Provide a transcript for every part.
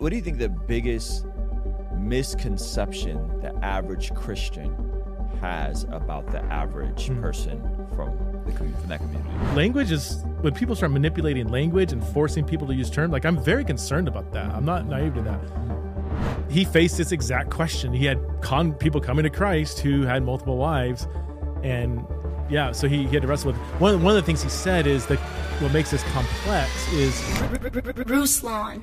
what do you think the biggest misconception the average Christian has about the average Hmm. person from the commu- from that community? language is when people start manipulating language and forcing people to use terms like i'm very concerned about that i'm not naive to that he faced this exact question he had con people coming to christ who had multiple wives and yeah so he, he had to wrestle with one, one of the things he said is that what makes this complex is Ruslan.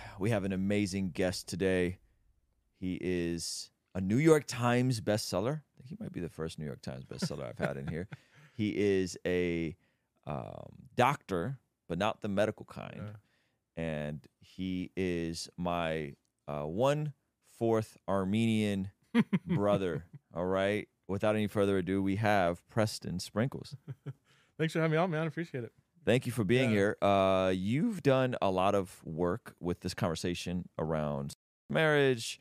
we have an amazing guest today. He is a New York Times bestseller. I think he might be the first New York Times bestseller I've had in here. He is a um, doctor, but not the medical kind. And he is my uh, one fourth Armenian brother. All right. Without any further ado, we have Preston Sprinkles. thanks for having me on man i appreciate it Thank you for being Yeah. here. Uh, you've done a lot of work with this conversation around marriage,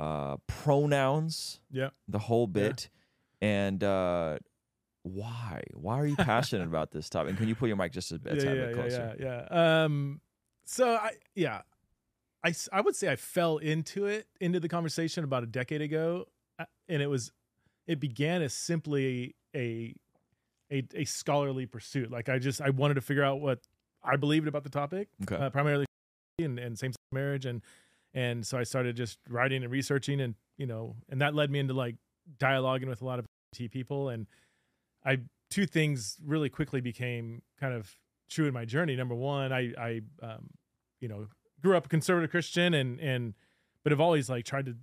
uh, pronouns, yeah the whole bit, and uh, why? Why are you passionate about this topic? And can you pull your mic just a bit, yeah, yeah, bit closer? yeah, yeah. Um, so I, yeah, I, I would say I fell into it, into the conversation about a decade ago, uh, and it was, it began as simply a, a, a scholarly pursuit. Like I just, I wanted to figure out what I believed about the topic, Okay. uh, primarily and, and same sex marriage, and and so I started just writing and researching, and you know, and that led me into like dialoguing with a lot of LGBT people, and I two things really quickly became kind of true in my journey. Number one, I I um, you know grew up a conservative Christian and and but have always like tried to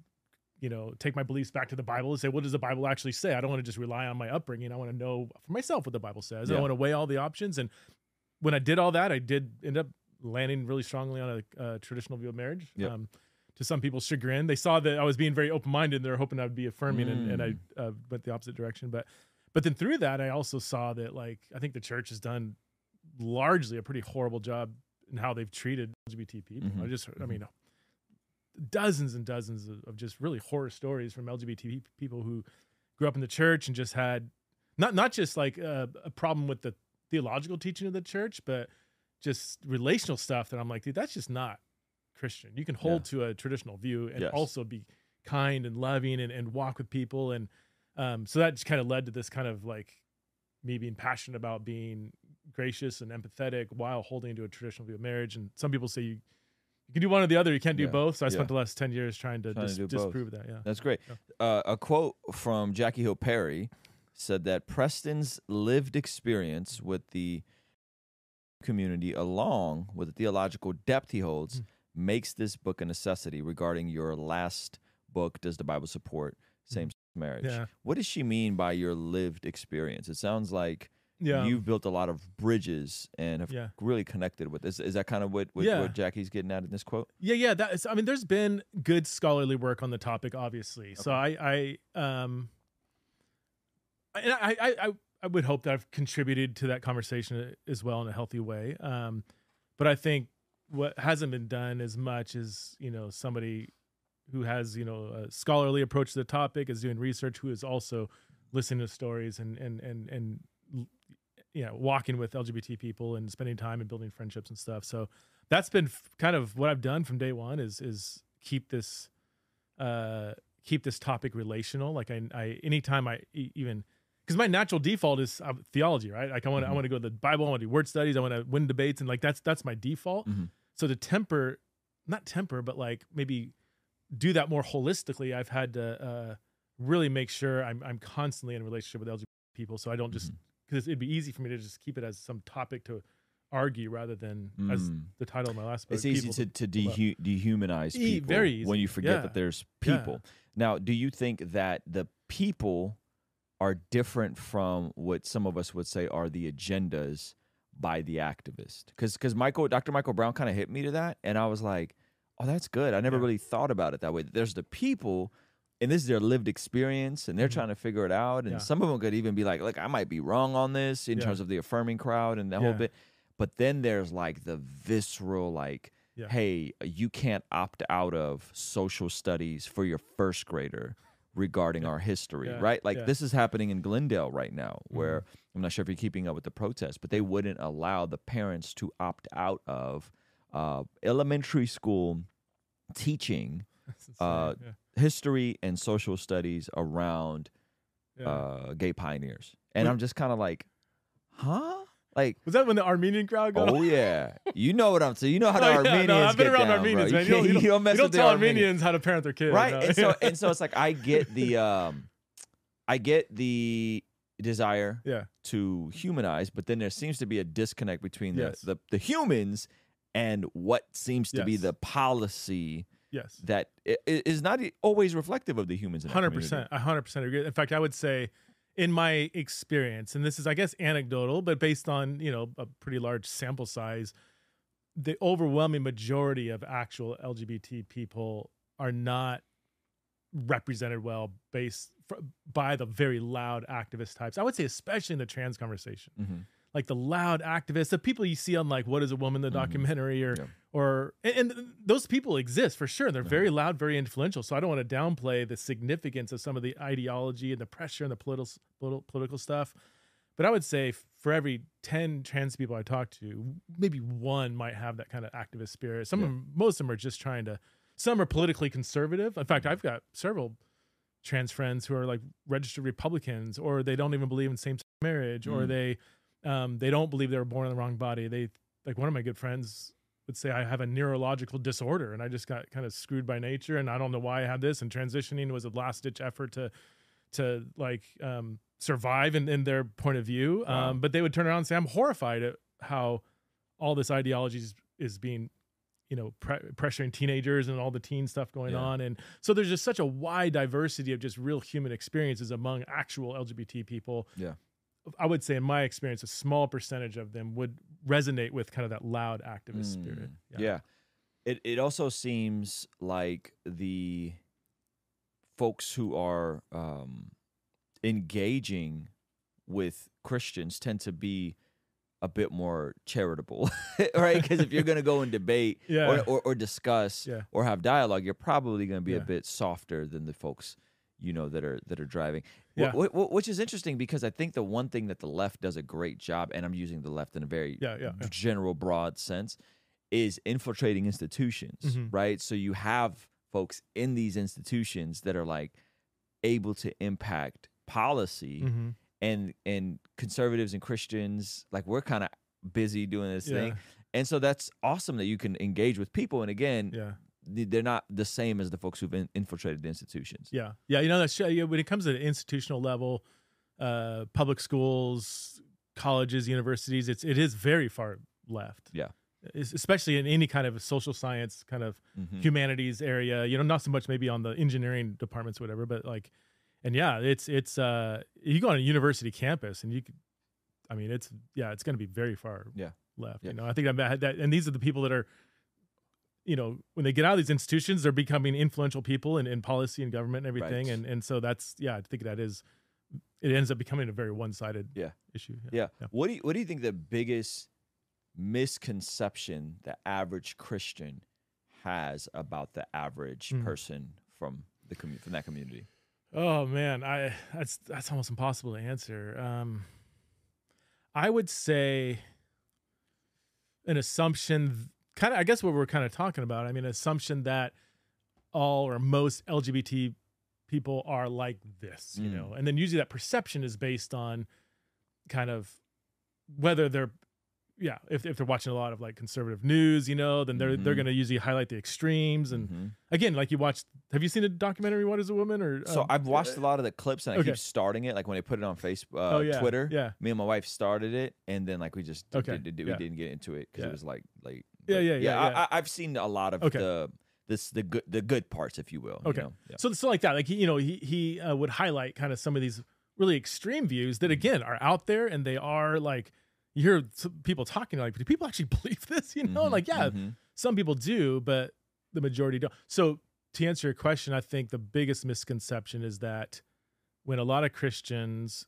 you know take my beliefs back to the Bible and say what does the Bible actually say. I don't want to just rely on my upbringing. I want to know for myself what the Bible says. Yeah. I want to weigh all the options. And when I did all that, I did end up landing really strongly on a uh, traditional view of marriage. Yep. Um, to some people's chagrin, they saw that I was being very open minded. and They're hoping I would be affirming, and, and I uh, went the opposite direction. But but then through that, I also saw that like I think the church has done largely a pretty horrible job in how they've treated LGBT people. Mhm. I just I mean dozens and dozens of, of just really horror stories from LGBT people who grew up in the church and just had not not just like a, a problem with the theological teaching of the church, but just relational stuff that I'm like, dude, that's just not Christian. You can hold to a traditional view and Yes. also be kind and loving and, and walk with people. And um, so that just kind of led to this kind of like me being passionate about being gracious and empathetic while holding to a traditional view of marriage. And some people say you you can do one or the other, you can't do Yeah. both. So I Yeah. spent the last 10 years trying to, Trying to dis- both. disprove that. Yeah. That's great. Uh, a quote from Jackie Hill Perry said that Preston's lived experience with the community, along with the theological depth he holds, Hmm. makes this book a necessity regarding your last book, Does the Bible Support Same Sex Marriage? Yeah. What does she mean by your lived experience? It sounds like Yeah. you've built a lot of bridges and have Yeah. really connected with this. Is that kind of what, what, Yeah. what Jackie's getting at in this quote? Yeah, yeah. That is, I mean, there's been good scholarly work on the topic, obviously. So I, I, um, and I, I, I, I would hope that I've contributed to that conversation as well in a healthy way. Um, but I think what hasn't been done as much as you know somebody who has you know a scholarly approach to the topic, is doing research, who is also listening to stories and and and and you know walking with LGBT people and spending time and building friendships and stuff. So that's been f- kind of what I've done from day one is is keep this uh keep this topic relational. Like I, I anytime I e- even because my natural default is uh, theology, right? Like I want to I want to go to the Bible, I want to do word studies, I want to win debates, and like that's that's my default. Mhm. So to temper, not temper, but like maybe do that more holistically, I've had to uh, really make sure I'm I'm constantly in a relationship with LGBT people, so I don't just because it'd be easy for me to just keep it as some topic to argue rather than as Mm. the title of my last book. It's easy to, to dehu- dehumanize people very when you forget Yeah. that there's Yeah. people. Now, do you think that the people are different from what some of us would say are the agendas by the activist? Because because Michael, Dr. Michael Brown kind of hit me to that, and I was like, oh, that's good. I never Yeah. really thought about it that way. There's the people, and this is their lived experience, and they're Mhm. trying to figure it out. And Yeah. some of them could even be like, look, I might be wrong on this in Yeah. terms of the affirming crowd and that whole bit. But then there's like the visceral, like, Yeah. hey, you can't opt out of social studies for your first grader regarding our history, Yeah. right? Like Yeah. this is happening in Glendale right now, where I'm not sure if you're keeping up with the protests, but they wouldn't allow the parents to opt out of uh, elementary school teaching Uh, yeah. History and social studies around Yeah. uh, gay pioneers. And I'm just kind of like, huh? Like, was that when the Armenian crowd got? oh yeah, you know what I'm saying. You know how the Oh, yeah, Armenians no, I've been around down, Armenians, bro. man. You, You don't, you don't, you don't mess you don't with tell Armenians. Armenians how to parent their kids, right no. and so and so it's like i get the um i get the desire yeah, to humanize but then there seems to be a disconnect between the Yes. the, the humans and what seems to be the policy yes, that is not always reflective of the humans in that hundred community. percent. I hundred percent agree. In fact, I would say, in my experience, and this is, I guess, anecdotal, but based on you know a pretty large sample size, the overwhelming majority of actual LGBT people are not represented well based by the very loud activist types. I would say, especially in the trans conversation. Mhm. like the loud activists, the people you see on like "What Is a Woman" the Mhm. documentary, or Yeah. Or and, and those people exist for sure. They're very loud, very influential. So I don't want to downplay the significance of some of the ideology and the pressure and the political political, political stuff. But I would say for every ten trans people I talk to, maybe one might have that kind of activist spirit. Some Yeah. of them, most of them are just trying to. Some are politically conservative. In fact, I've got several trans friends who are like registered Republicans, or they don't even believe in same sex marriage, or Mm. they um, they don't believe they were born in the wrong body. They like one of my good friends would say I have a neurological disorder and I just got kind of screwed by nature and I don't know why I had this. And transitioning was a last ditch effort to to like um, survive in, in their point of view. Wow. Um, but they would turn around and say, I'm horrified at how all this ideology is, is being you know pre- pressuring teenagers and all the teen stuff going Yeah. on and so there's just such a wide diversity of just real human experiences among actual lgbt people Yeah. I would say, in my experience, a small percentage of them would resonate with kind of that loud activist spirit. Mm, yeah. It it also seems like the folks who are um, engaging with Christians tend to be a bit more charitable, right? Because if you're going to go and debate Yeah. or, or, or discuss Yeah. or have dialogue, you're probably going to be a bit softer than the folks you know that are that are driving. Yeah. wh- wh- which is interesting because I think the one thing that the left does a great job, and I'm using the left in a very Yeah, yeah, yeah. general, broad sense, is infiltrating institutions, Mhm. right? So you have folks in these institutions that are like able to impact policy, hmm and and conservatives and Christians, like we're kind of busy doing this thing, and so that's awesome that you can engage with people. And again, Yeah. Th- they're not the same as the folks who've in- infiltrated the institutions. Yeah. Yeah. You know, that's yeah, when it comes to the institutional level, uh, public schools, colleges, universities, it's it is very far left. Yeah. Es- Especially in any kind of social science kind of Mhm. humanities area. You know, not so much maybe on the engineering departments, or whatever, but like, and yeah, it's it's uh, you go on a university campus and you could, I mean, it's yeah, it's going to be very far Yeah. left. Yeah. You know, I think had that and these are the people that are, you know, when they get out of these institutions, they're becoming influential people in, in policy and government and everything, Right. and and so that's yeah, I think that is, it ends up becoming a very one sided Yeah. issue. Yeah. What do you what do you think the biggest misconception the average Christian has about the average Mm. person from the commu- from that community? Oh man, I that's that's almost impossible to answer. Um, I would say an assumption, kind of. I guess what we're kind of talking about. I mean, assumption that all or most LGBT people are like this, you Mm. know, and then usually that perception is based on kind of whether they're yeah if, if they're watching a lot of like conservative news you know then they're they're Mhm. going to usually highlight the extremes and Mhm. again like you watched have you seen the documentary what is a woman or So um, I've watched a lot of the clips and I okay. keep starting it. Like when they put it on Facebook, uh, Oh, yeah, Twitter. yeah. Me and my wife started it, and then like we just did- Okay, did- did- we yeah. didn't get into it because Yeah. it was like late. Yeah, yeah, yeah, yeah. I, I've seen a lot of Okay. the this the good the good parts, if you will. you Okay. know? Yeah. So so like that, like you know, he he uh, would highlight kind of some of these really extreme views Mm-hmm. that again are out there and they are like you hear people talking like, do people actually believe this? You know, Mhm, like yeah, mhm. some people do, but the majority don't. So to answer your question, I think the biggest misconception is that when a lot of Christians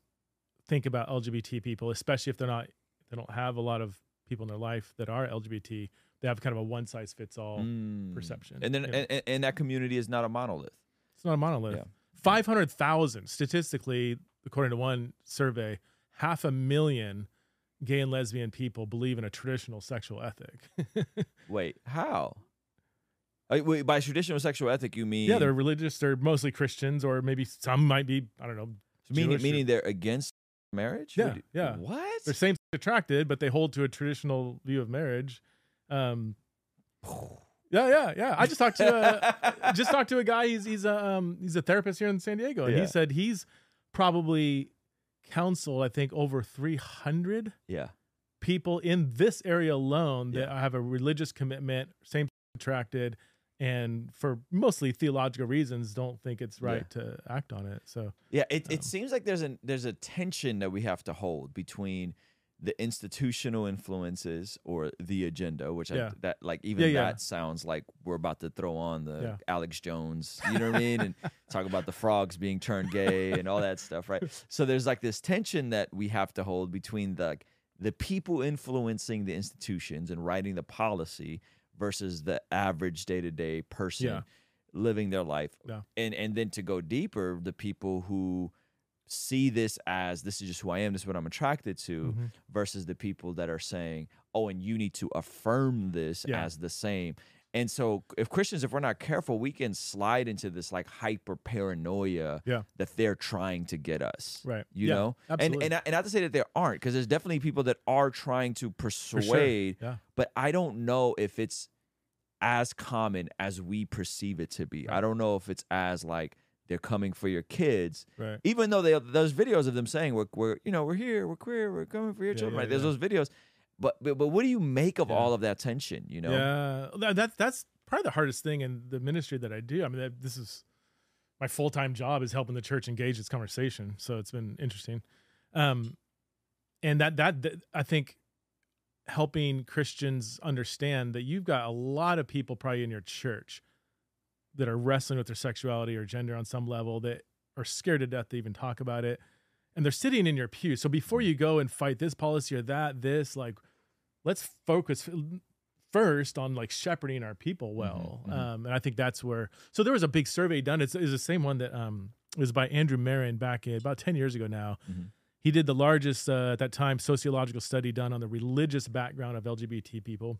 think about LGBT people, especially if they're not they don't have a lot of people in their life that are LGBT, they have kind of a one size fits all Mm. perception. And then, Yeah. and, and, and that community is not a monolith. It's not a monolith. Yeah. 500,000 statistically, according to one survey, half a million gay and lesbian people believe in a traditional sexual ethic. Wait, how? Uh, wait, by traditional sexual ethic, you mean yeah, they're religious. They're mostly Christians, or maybe some might be, I don't know, meaning, Jewish or- meaning they're against marriage? Yeah, do- yeah. What? they're same attracted, but they hold to a traditional view of marriage. Um, yeah, yeah, yeah. I just talked to a, just talked to a guy. He's he's a um, he's a therapist here in San Diego, and Yeah. he said he's probably counseled I think over three hundred yeah. people in this area alone that have a religious commitment, same attracted, and for mostly theological reasons, don't think it's Yeah. right to act on it. So Yeah, it, Um, it seems like there's a there's a tension that we have to hold between the institutional influences or the agenda, which Yeah. I, that like even Yeah, yeah. that sounds like we're about to throw on the Yeah. Alex Jones, you know what I mean, and talk about the frogs being turned gay and all that stuff, right? So there's like this tension that we have to hold between the the people influencing the institutions and writing the policy versus the average day to day person Yeah. living their life Yeah. and and then to go deeper the people who see this as this is just who i am this is what i'm attracted to Mhm. versus the people that are saying oh and you need to affirm this Yeah. as the same and so if christians if we're not careful we can slide into this like hyper paranoia Yeah. that they're trying to get us Right. you Yeah, know absolutely. and and, and not to say that there aren't because there's definitely people that are trying to for sure, persuade yeah, but I don't know if it's as common as we perceive it to be. I don't know if it's as like they're coming for your kids, right. even though they those videos of them saying we're we're you know we're here, we're queer, we're coming for your Yeah, children. yeah, right? There's yeah. those videos, but, but but what do you make of all of that tension? You know, Yeah, that, that's that's probably the hardest thing in the ministry that I do. I mean, that, this is my full time job is helping the church engage its conversation. So it's been interesting, um, and that, that that I think helping Christians understand that you've got a lot of people probably in your church that are wrestling with their sexuality or gender on some level that are scared to death to even talk about it, and they're sitting in your pew. So before you go and fight this policy or that, this like let's focus first on like shepherding our people well mhm. um and i think that's where so there was a big survey done it's, it's the same one that um was by andrew Marin back in about 10 years ago now Mhm. he did the largest uh, at that time sociological study done on the religious background of lgbt people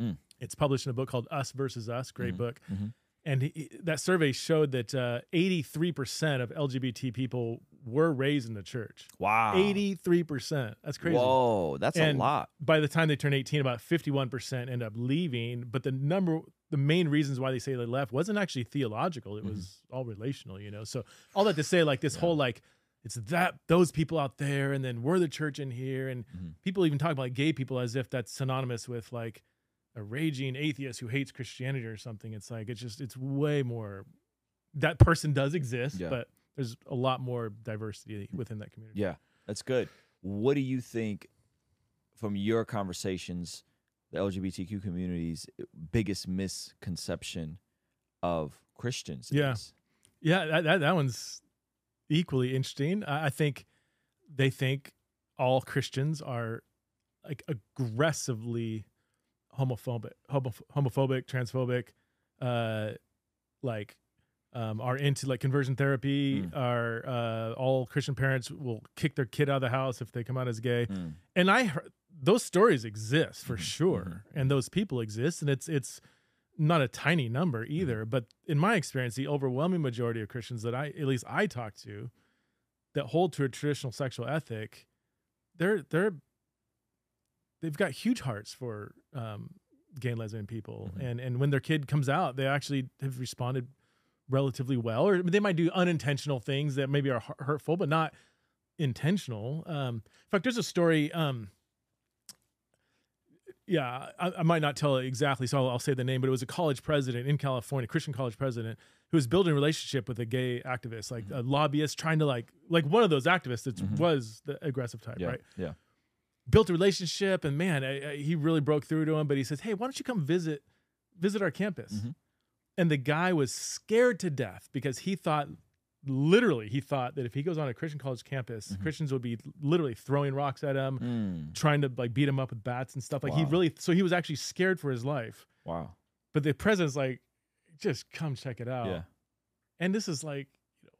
Mm. it's published in a book called us versus us great Mhm, book mhm. And he, that survey showed that uh, 83% of lgbt people were raised in the church. Wow, 83% that's crazy. Whoa, that's And a lot. by the time they turn 18 about 51% end up leaving. But the number the main reasons why they say they left wasn't actually theological. It was all relational you know? So all that to say like this whole like it's that those people out there and then we're the church in here. And Mhm. people even talk about like, gay people as if that's synonymous with like a raging atheist who hates christianity or something it's like it's just it's way more that person does exist Yeah. but there's a lot more diversity within that community Yeah, that's good. What do you think from your conversations, the LGBTQ community's biggest misconception of Christians? Yeah. is? Yeah, that, that that one's equally interesting. I I think they think all Christians are like aggressively homophobic, homo- homophobic, transphobic, uh, like um, are into like conversion therapy. Mm. Are uh, all Christian parents will kick their kid out of the house if they come out as gay? Mm. and I heard those stories exist for Mhm, sure, and those people exist, and it's it's not a tiny number either. But in my experience, the overwhelming majority of Christians that I at least I talk to that hold to a traditional sexual ethic, they're they're they've got huge hearts for um, gay and lesbian people, Mhm. and and when their kid comes out, they actually have responded relatively well, or they might do unintentional things that maybe are hurtful, but not intentional. Um, in fact, there's a story. Um, yeah, I, I might not tell it exactly, so I'll, I'll say the name. But it was a college president in California, Christian college president, who was building a relationship with a gay activist, like a lobbyist, trying to like like one of those activists that Mhm. was the aggressive type, Yeah, right? yeah. Built a relationship and man I, I, he really broke through to him but he says hey why don't you come visit visit our campus Mhm. and the guy was scared to death because he thought literally he thought that if he goes on a christian college campus Mhm. christians would be literally throwing rocks at him Mm. trying to like beat him up with bats and stuff like he really so he was actually scared for his life Wow. but the president's like just come check it out Yeah. and this is like you know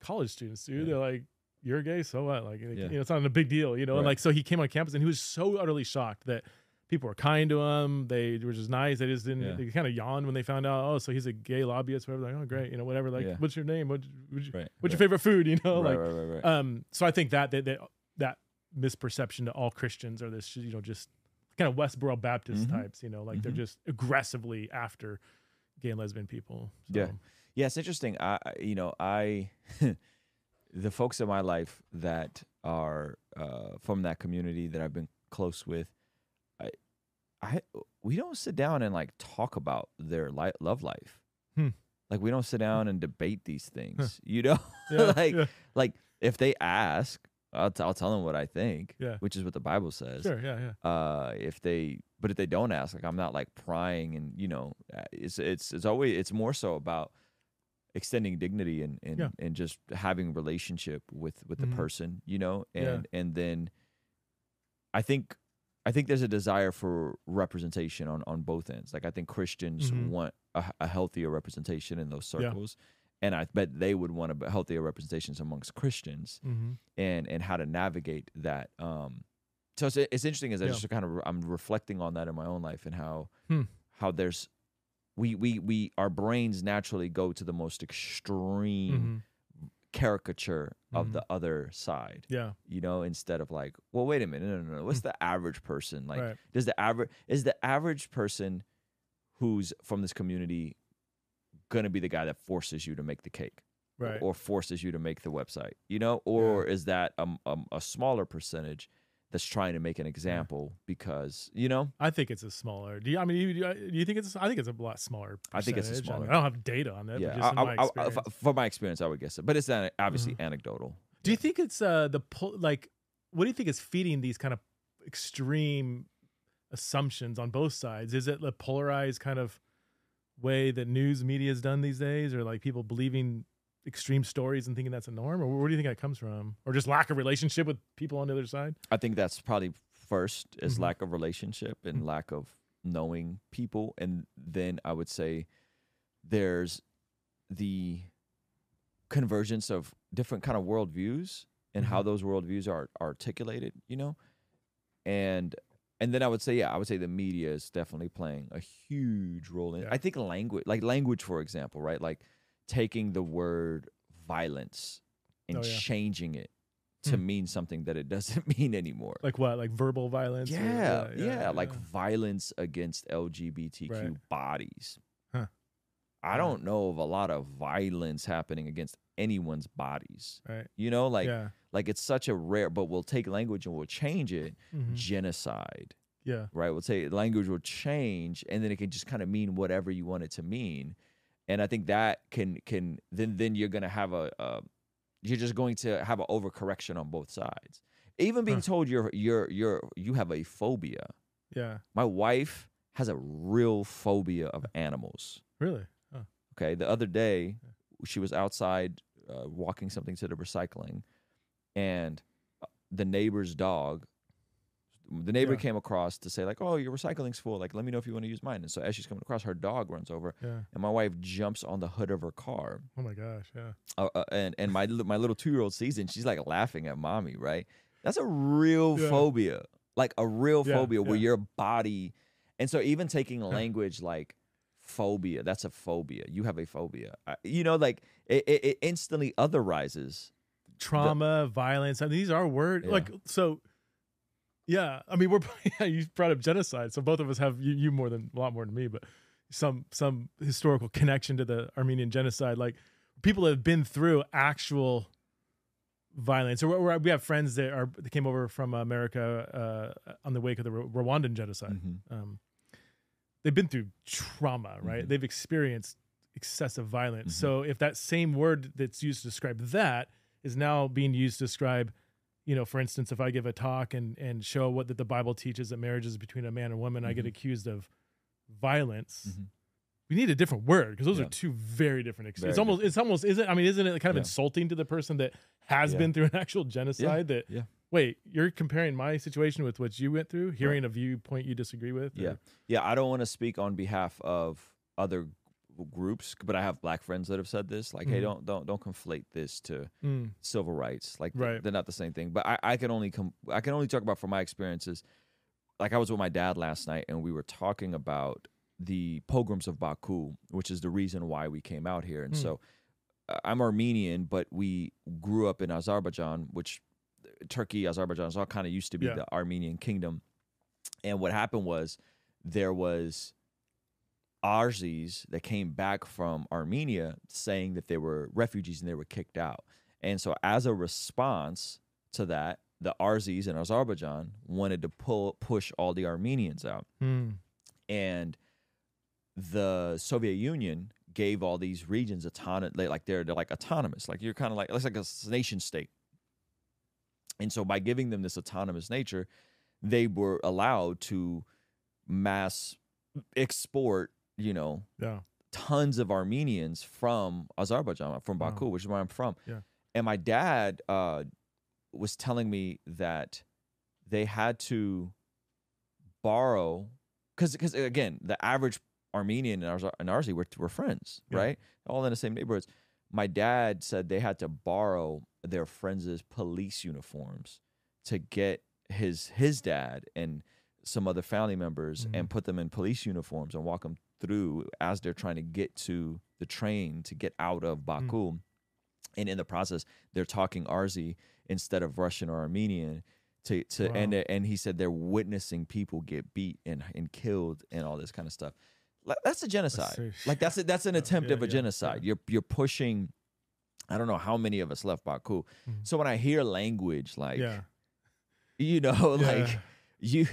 college students dude Yeah. they're like you're gay so what like you know it's not a big deal you know and like so he came on campus and he was so utterly shocked that people were kind to him they were just nice they just didn't Yeah. they kind of yawned when they found out oh so he's a gay lobbyist whatever like oh great you know whatever like Yeah. what's your name what, what's, your, Right. what's your favorite food you know right, like right, right, right. um so i think that that that, that misperception to all christians are this you know just kind of westboro baptist Mhm. types you know like they're Mhm. just aggressively after gay and lesbian people so. Yeah. Yeah, it's interesting. I- you know, I, the folks in my life that are uh, from that community that I've been close with, I, I, we don't sit down and like talk about their li- love life. Hmm. Like we don't sit down and debate these things. You know, yeah, like yeah, like if they ask, I'll, t- I'll tell them what I think, Yeah. which is what the Bible says. sure yeah yeah uh if they but if they don't ask like i'm not like prying and you know uh, it's it's it's always it's more so about extending dignity and and, Yeah. and just having relationship with with Mhm. the person you know Yeah. and and then i think i think there's a desire for representation on on both ends like i think christians Mhm. want a, a healthier representation in those Yeah. circles and i bet they would want a healthier representations amongst christians mm-hmm. and and how to navigate that. Um, so it's, it's interesting as I just kind of I'm reflecting on that in my own life and how Hmm. how there's we we we our brains naturally go to the most extreme Mm-hmm. caricature of Mhm. the other side. yeah You know, instead of like, well, wait a minute, no, no, no. What's the average person like? Right Does the average is the average person who's from this community gonna be the guy that forces you to make the cake? right or forces you to make the website, you know, or is that a, a, a smaller percentage that's trying to make an example because you know I think it's a smaller. Do you? I mean, you, do you think it's? I think it's a lot smaller. I think it's a percentage. I, mean, smaller- I don't have data on that. yeah but just in I- my I- I- experience. my experience I would guess it but it's an, obviously Mm-hmm. anecdotal do you think it's uh the po- like? What do you think is feeding these kind of extreme assumptions on both sides? Is it the polarized kind of way that news media is done these days, or like people believing extreme stories and thinking that's a norm, or where do you think that comes from, or just lack of relationship with people on the other side? I think that's probably first is Mhm. lack of relationship and Mhm. lack of knowing people and then I would say there's the convergence of different kind of worldviews and how Mhm. those worldviews are articulated, you know? And and then I would say, yeah, I would say the media is definitely playing a huge role in Yeah. I think language like language, for example, right? Like taking the word violence and Oh, yeah. changing it to Hmm. mean something that it doesn't mean anymore. Like what? Like verbal violence? or- Yeah, yeah, like yeah. violence against LGBTQ Right. bodies. Huh. I Yeah. don't know of a lot of violence happening against anyone's bodies. right. You know, like yeah. like it's such a rare but we'll take language and we'll change it. Mhm. Genocide, Yeah. right? We'll say language will change and then it can just kind of mean whatever you want it to mean. And I think that can can then then you're gonna have a, a you're just going to have an overcorrection on both sides. Even being Huh. told you're you're you're you have a phobia. Yeah. My wife has a real phobia of animals. Really? Oh. Okay, the other day she was outside uh, walking something to the recycling, and uh, the neighbor's dog. The neighbor Yeah. came across to say like, "Oh, your recycling's full. Like, let me know if you want to use mine." And so as she's coming across, her dog runs over, Yeah. and my wife jumps on the hood of her car. Oh my gosh. Yeah. Uh, uh, and and my my little two year old sees it, and she's like laughing at mommy. Right? That's a real Yeah. phobia, like a real phobia where your body. And so even taking language like phobia, that's a phobia. You have a phobia. I- You know, like it, it, it instantly otherizes. Trauma, violence. I mean, these are words. Like so. Yeah. I mean, we're yeah, you brought up genocide, so both of us have you, you more than a lot more than me, but some some historical connection to the Armenian genocide. Like people have been through actual violence. Or we're- we have friends that are that came over from America uh, on the wake of the Rw- Rwandan genocide. um, they've been through trauma, right? Mhm. They've experienced excessive violence. Mhm. So if that same word that's used to describe that is now being used to describe, you know, for instance, if I give a talk and and show what that the Bible teaches that marriage is between a man and woman, I get Mhm. accused of violence. Mhm. we need a different word because those Yeah. are two very different experiences. Very It's almost, it's almost, isn't, I mean, isn't it kind of Yeah. insulting to the person that has Yeah. been through an actual genocide that, yeah. wait, you're comparing my situation with what you went through, hearing a viewpoint you disagree with? Yeah. or- Yeah, I don't want to speak on behalf of other groups, but I have black friends that have said this. Like, hey, Mhm. don't don't don't conflate this to Mm, civil rights. Like, Right. they're not the same thing. But I, I can only com- I can only talk about from my experiences. Like, I was with my dad last night, and we were talking about the pogroms of Baku, which is the reason why we came out here. And Hmm. so, uh, I'm Armenian, but we grew up in Azerbaijan, which Turkey, Azerbaijan is all kind of used to be Yeah. the Armenian kingdom. And what happened was there was Arzis that came back from Armenia saying that they were refugees and they were kicked out. And so as a response to that, the Arzis in Azerbaijan wanted to pull push all the Armenians out. mm, And the Soviet Union gave all these regions autonomous like they're they're like autonomous. Like you're kind of like it's like a nation state. And so by giving them this autonomous nature, they were allowed to mass export, you know, yeah. tons of Armenians from Azerbaijan, from Wow. Baku, which is where I'm from. Yeah. And my dad uh, was telling me that they had to borrow, because because again, the average Armenian and Arz- and Arzi were were friends, Yeah. right? All in the same neighborhoods. My dad said they had to borrow their friends' police uniforms to get his his dad and some other family members Mhm. and put them in police uniforms and walk them through as they're trying to get to the train to get out of Baku. And in the process, they're talking Arzi instead of Russian or Armenian. To, to and Wow. and he said they're witnessing people get beat and and killed and all this kind of stuff. That's a genocide. like that's a, that's an attempt yeah, of a yeah, genocide. yeah. You're you're pushing. I don't know how many of us left Baku. Mhm. So when I hear language like you know like you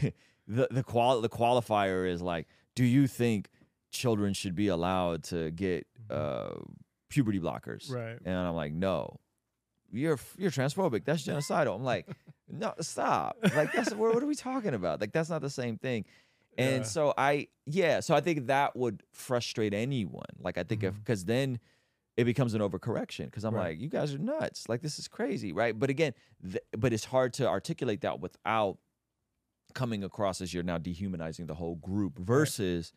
the the qual the qualifier is like do you think children should be allowed to get uh puberty blockers. Mm-hmm. Right. and i'm like no. You're you're transphobic. That's genocidal. I'm like no stop. Like that's what, what are we talking about? Like that's not the same thing. And Yeah. so i yeah so i think that would frustrate anyone. Like i think if Mhm. because then it becomes an overcorrection because i'm Right. like you guys are nuts. Like this is crazy. Right? But again th- but it's hard to articulate that without coming across as you're now dehumanizing the whole group versus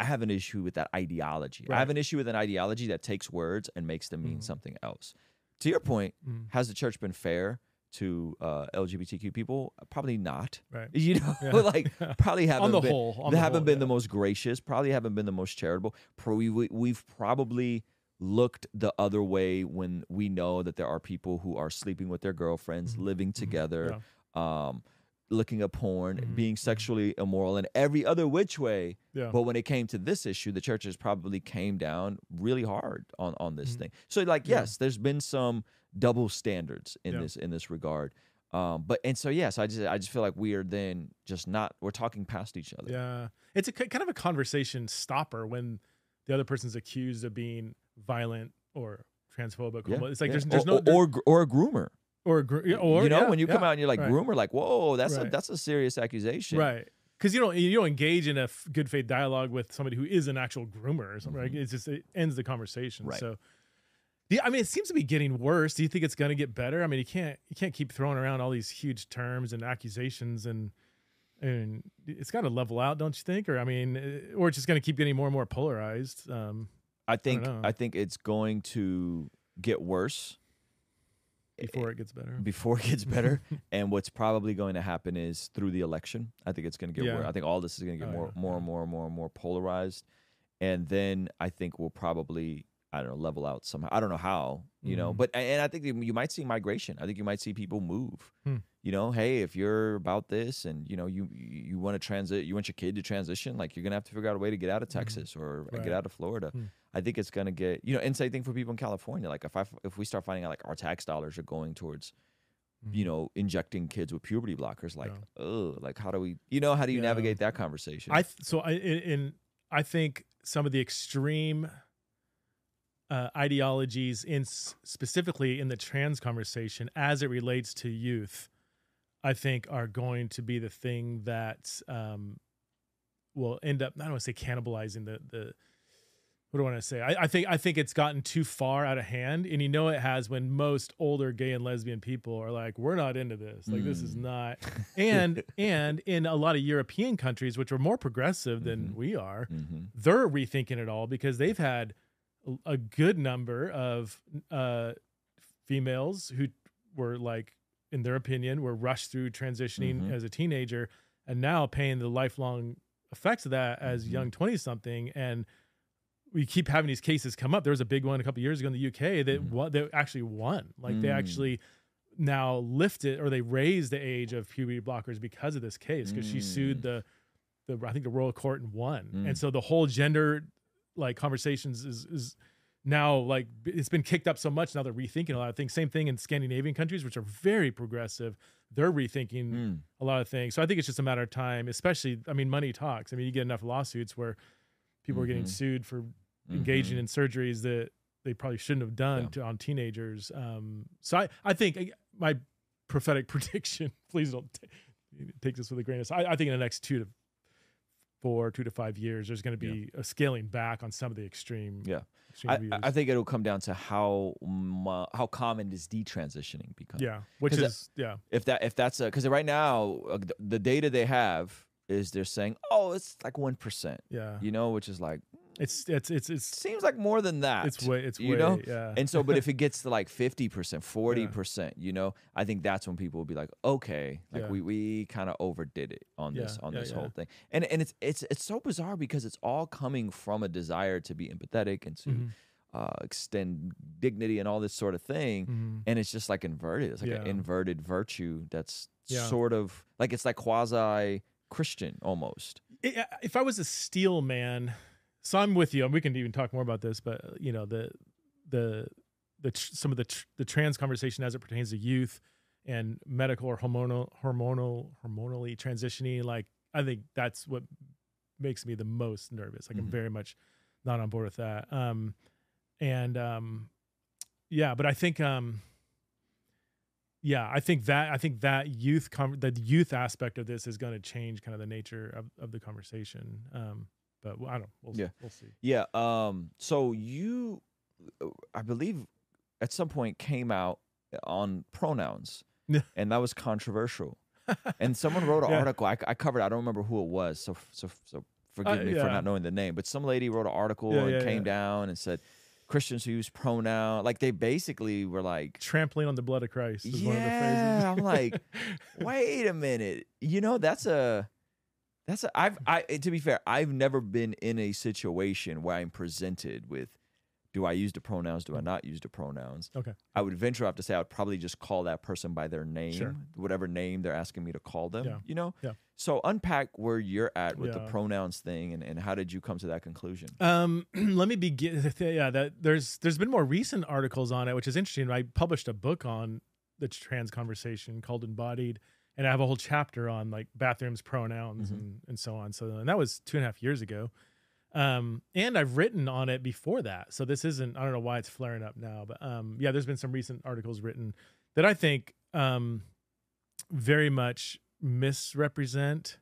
I have an issue with that ideology. I have an issue with an ideology that takes words and makes them mean Mhm. something else. To your point, Mm. has the church been fair to uh, LGBTQ people? Probably not. Right. You know, Yeah. like probably haven't on the been, whole, on they the haven't whole, been yeah. the most gracious. Probably haven't been the most charitable. Pro, we, we, we've probably looked the other way when we know that there are people who are sleeping with their girlfriends, Mhm. living Mhm. together, Yeah. um, looking at porn, Mhm. being sexually immoral in every other which way. Yeah. But when it came to this issue, the churches probably came down really hard on on this Mhm. thing. So like, Yeah. yes, there's been some double standards in Yeah. this in this regard. Um, but and so yes, I just I just feel like we are then just not we're talking past each other. Yeah, it's a kind of a conversation stopper when the other person's accused of being violent or transphobic. Yeah, It's like there's there's or, no or, or or a groomer. Or, or you know, yeah, when you come out and you're like right, groomer, like whoa, that's a that's a serious accusation. right? Because you don't you don't engage in a f- good faith dialogue with somebody who is an actual groomer or something. Right? It's just it ends the conversation. Mm-hmm. Right. So. Yeah, I mean, it seems to be getting worse. Do you think it's going to get better? I mean, you can't you can't keep throwing around all these huge terms and accusations and and it's got to level out, don't you think? Or I mean, or it's just going to keep getting more and more polarized. Um, I think know. I think it's going to get worse before it gets better. before it gets better. and what's probably going to happen is through the election. I think it's going to get Yeah. worse. I think all this is going to get Oh, more, yeah, more and more and more and more polarized. And then I think we'll probably, I don't know, level out somehow. I don't know how, you know, Mhm. but and I think you might see migration. I think you might see people move. Hmm. You know, hey, if you're about this and you know you you want to transit, you want your kid to transition, like you're gonna have to figure out a way to get out of Texas or Mm-hmm. Right. get out of Florida. Hmm. I think it's gonna get you know, and same thing for people in California. Like if I if we start finding out like our tax dollars are going towards you know, injecting kids with puberty blockers. Like, oh, like how do we, you know, how do you Yeah. navigate that conversation? I th- so I in, in I think some of the extreme uh, ideologies in s- specifically in the trans conversation as it relates to youth, I think are going to be the thing that um, will end up. I don't want to say cannibalizing the the what do I want to say? I, I think I think it's gotten too far out of hand, and you know it has when most older gay and lesbian people are like, "We're not into this. Like this is Mm. not." And and in a lot of European countries, which are more progressive than Mhm. we are, hmm they're rethinking it all because they've had a- good number of uh, females who were like, in their opinion, were rushed through transitioning Mhm. as a teenager and now paying the lifelong effects of that as young 20 something. And we keep having these cases come up. There was a big one a couple years ago in the UK that Mhm. won, that actually won. Like they Mm. actually now lifted or they raised the age of puberty blockers because of this case because she sued Mm. the the I think the royal court and won. Mm. And so the whole gender like conversations is is now like it's been kicked up so much now they're rethinking a lot of things. Same thing in Scandinavian countries which are very progressive. They're rethinking Mm. a lot of things. So I think it's just a matter of time, especially I mean money talks. I mean you get enough lawsuits where people are getting Mhm. sued for engaging Mhm. in surgeries that they probably shouldn't have done Yeah. to, on teenagers. Um, so I, I think my prophetic prediction, please don't t- take this with a grain of salt. I, I think in the next two to four, two to five years, there's going to Yeah. be a scaling back on some of the extreme, Yeah. extreme I. I think it'll come down to how mu- how common is detransitioning become. yeah, which 'Cause that- is, yeah, If that if that's a because right now uh, the, the data they have is they're saying oh it's like one percent yeah. you know which is like It's, it's, it's, it's, seems like more than that. it's way, it's you way, know? yeah. and so but if it gets to like 50% 40% you know i think that's when people will be like okay like Yeah. we, we kind of overdid it on this on yeah, this yeah. whole thing and and it's it's it's so bizarre because it's all coming from a desire to be empathetic and to Mhm, uh, extend dignity and all this sort of thing mhm. and it's just like inverted it's like an inverted virtue that's Yeah. sort of like it's like quasi christian almost if I was a steel man, so I'm with you, and we can even talk more about this. But uh, you know, the the the tr- some of the tr- the trans conversation as it pertains to youth and medical or hormonal hormonal hormonally transitioning, like I think that's what makes me the most nervous. Like I'm Mhm. very much not on board with that. Um, and um, yeah, but I think um, yeah, I think that I think that youth com- the youth aspect of this is going to change kind of the nature of, of the conversation. Um, but I don't. We'll, Yeah. we'll see. Yeah. Um. So you, uh, I believe, at some point came out on pronouns, and that was controversial. and someone wrote an Yeah. article. I, I covered. I don't remember who it was. So so so forgive Uh, me for not knowing the name. But some lady wrote an article Yeah, and yeah, came yeah. down and said Christians who use pronoun. Like they basically were like, Trampling on the blood of Christ is one of the Yeah, phrases. I'm like, wait a minute. You know, that's a that's a I've I to be fair, I've never been in a situation where I'm presented with do I use the pronouns, do I not use the pronouns? Okay. I would venture off to say I would probably just call that person by their name, Sure. whatever name they're asking me to call them. Yeah. You know? Yeah. So unpack where you're at with the pronouns thing and, and how did you come to that conclusion? Um, let me begin. Yeah, that there's there's been more recent articles on it, which is interesting. I published a book on the trans conversation called Embodied, and I have a whole chapter on like bathrooms, pronouns, Mhm. and and so on. So and that was two and a half years ago. Um, and I've written on it before that. So this isn't. I don't know why it's flaring up now, but um, yeah, there's been some recent articles written that I think um very much misrepresent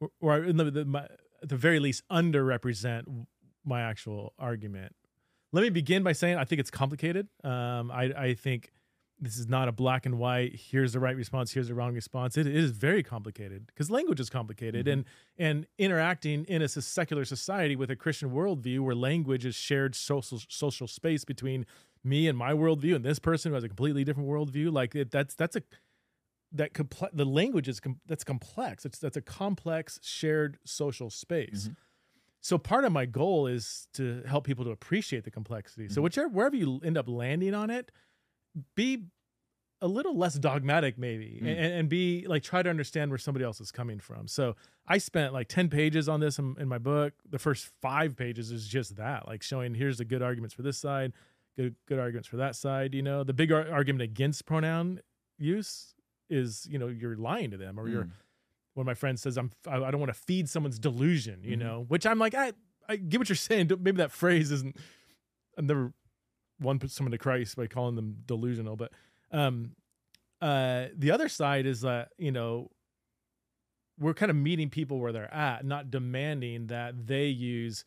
or, or the, the, my, at the very least underrepresent my actual argument. Let me begin by saying I think it's complicated. Um, I, I think this is not a black and white. Here's the right response. Here's the wrong response. It, it is very complicated because language is complicated, Mhm. and and interacting in a secular society with a Christian worldview where language is shared social social space between me and my worldview and this person who has a completely different worldview. Like it, that's that's a that comple- the language is com- that's complex. It's that's a complex shared social space. Mhm. So part of my goal is to help people to appreciate the complexity. So Mhm. whichever wherever you end up landing on it, be a little less dogmatic maybe Mm. and, and be like try to understand where somebody else is coming from so i spent like 10 pages on this in, in my book the first five pages is just that like showing here's the good arguments for this side good good arguments for that side you know the big ar- argument against pronoun use is you know you're lying to them or you're Mm. one of my friends says i'm i, I don't want to feed someone's delusion you Mhm. know which i'm like i i get what you're saying maybe that phrase isn't i've never won someone to christ by calling them delusional but um uh the other side is that you know we're kind of meeting people where they're at not demanding that they use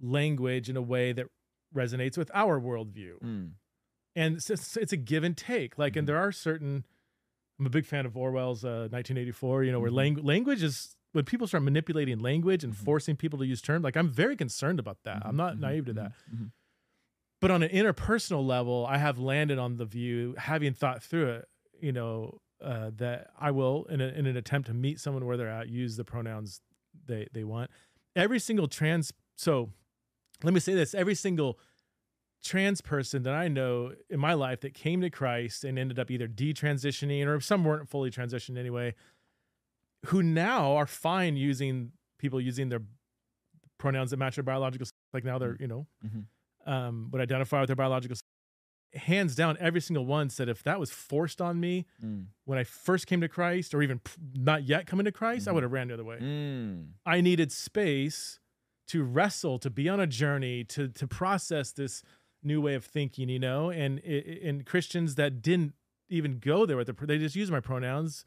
language in a way that resonates with our worldview Mm. and it's, it's, it's a give and take like Mhm. and there are certain i'm a big fan of orwell's uh, 1984 you know where Mhm. lang- language is when people start manipulating language and Mhm. forcing people to use terms like i'm very concerned about that i'm not naive to that. But on an interpersonal level i have landed on the view having thought through it you know uh, that i will in, a, in an attempt to meet someone where they're at use the pronouns they they want every single trans so let me say this every single trans person that i know in my life that came to christ and ended up either detransitioning or some weren't fully transitioned anyway who now are fine using people using their pronouns that match their biological like now they're you know Mhm. Um would identify with their biological hands down every single one said if that was forced on me Mm. when i first came to christ or even not yet coming to christ i Mhm. would have ran the other way Mm. I needed space to wrestle, to be on a journey, to to process this new way of thinking, you know. And i- i- and Christians that didn't even go there with the they just used my pronouns.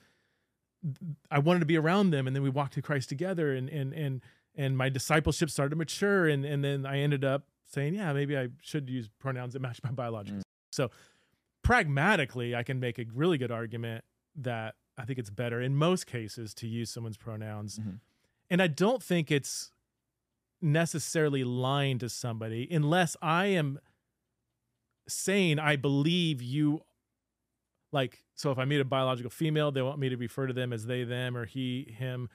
I wanted to be around them, and then we walked to Christ together, and and and and my discipleship started to mature, and and then I ended up saying, yeah, maybe I should use pronouns that match my biological. Mm. So pragmatically, I can make a really good argument that I think it's better in most cases to use someone's pronouns Mhm. and I don't think it's necessarily lying to somebody unless I am saying I believe you like so if I meet a biological female, they want me to refer to them as they, them, or he, him.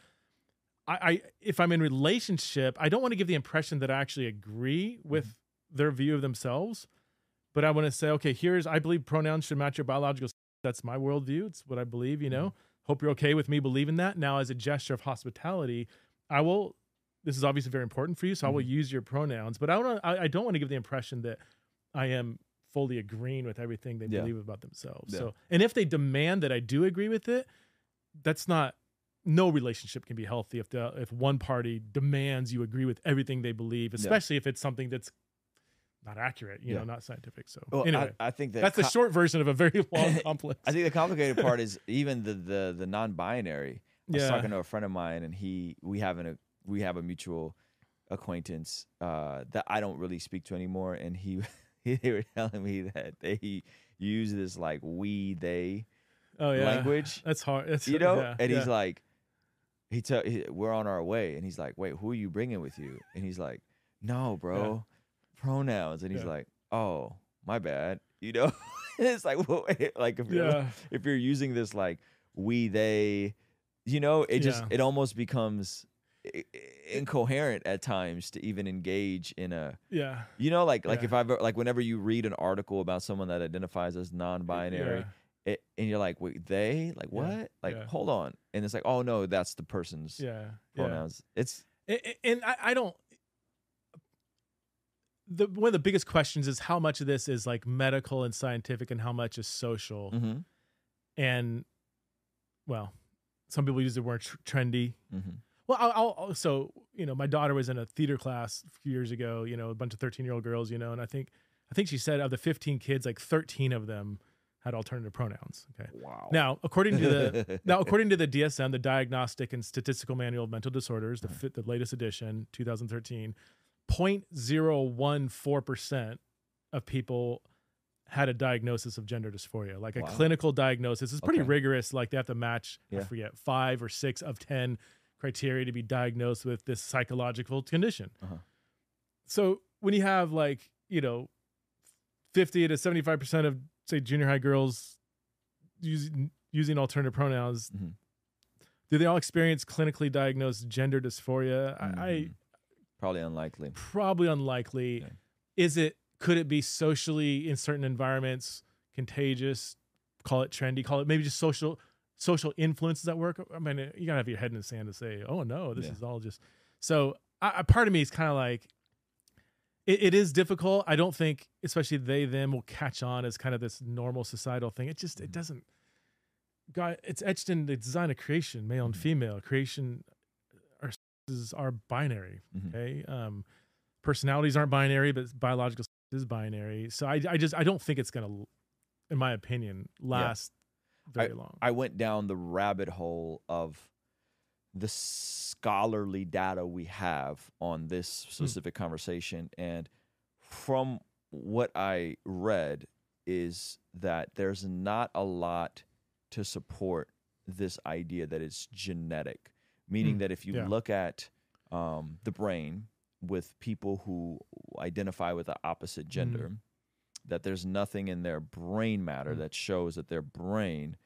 I, I if I'm in relationship, I don't want to give the impression that I actually agree with their view of themselves. But I want to say, okay, here's I believe pronouns should match your biological. That's my worldview. It's what I believe. You know, hope you're okay with me believing that. Now, as a gesture of hospitality, I will. This is obviously very important for you, so I will Mhm. use your pronouns. But I don't. I, I don't want to give the impression that I am fully agreeing with everything they Yeah. believe about themselves. Yeah. So, and if they demand that I do agree with it, that's not. No relationship can be healthy if the if one party demands you agree with everything they believe, especially if it's something that's not accurate, you Yeah. know, not scientific. So Well, anyway, I, I think that that's the short version of a very long complex. I think the complicated part is even the the the non-binary. I was talking to a friend of mine, and he we have an, a we have a mutual acquaintance uh, that I don't really speak to anymore, and he they were telling me that they use this like we they oh yeah, language, That's hard. It's, you know, yeah, and he's like, he tell he, we're on our way, and he's like, wait, who are you bringing with you? And he's like, no, bro, pronouns, and he's Yeah. like, oh, my bad, you know. it's like, well, like if you're yeah, if you're using this like we they you know it just Yeah. it almost becomes i- i- incoherent at times to even engage in a yeah, you know like like Yeah. if i've like whenever you read an article about someone that identifies as non-binary yeah, it, and you're like wait they? Like Yeah, what? Like yeah. hold on. And it's like oh no that's the person's yeah, yeah. pronouns. It's A- a- and I, I don't the one of the biggest questions is how much of this is like medical and scientific and how much is social. Mm-hmm, and well some people use the word tr- trendy. Mm-hmm. well I'll, I'll also you know my daughter was in a theater class a few years ago you know a bunch of 13 year old girls you know and i think i think she said of the 15 kids like 13 of them had alternative pronouns okay wow now according to the now, according to the DSM, the Diagnostic and Statistical Manual of Mental Disorders, the, fi- the latest edition, 2013, 0.014% of people had a diagnosis of gender dysphoria, like a clinical diagnosis. It's pretty Okay. rigorous. Like they have to match, I Yeah. forget, five or six of 10 criteria to be diagnosed with this psychological condition. Uh-huh. So when you have like, you know, 50 to 75% of, say, junior high girls using, using alternative pronouns, Mhm. do they all experience clinically diagnosed gender dysphoria? I, I probably unlikely probably unlikely. Okay. Is it? Could it be socially in certain environments contagious? Call it trendy. Call it maybe just social social influences at work. I mean, you gotta have your head in the sand to say, "Oh no, this Yeah. is all just." So, I, I- part of me is kind of like, it, it is difficult. I don't think, especially they them, will catch on as kind of this normal societal thing. It just it Mhm. doesn't. God, it's etched in the design of creation, male and Mhm. female. Creation are is are binary. Mhm. Okay. Um, personalities aren't binary, but biological is binary. So I, I just, I don't think it's going to, in my opinion, last very long. I went down the rabbit hole of the scholarly data we have on this specific conversation and from what I read is that there's not a lot to support this idea that it's genetic, meaning Hmm, that if you yeah. look at um, the brain with people who identify with the opposite gender, that there's nothing in their brain matter Mm. that shows that their brain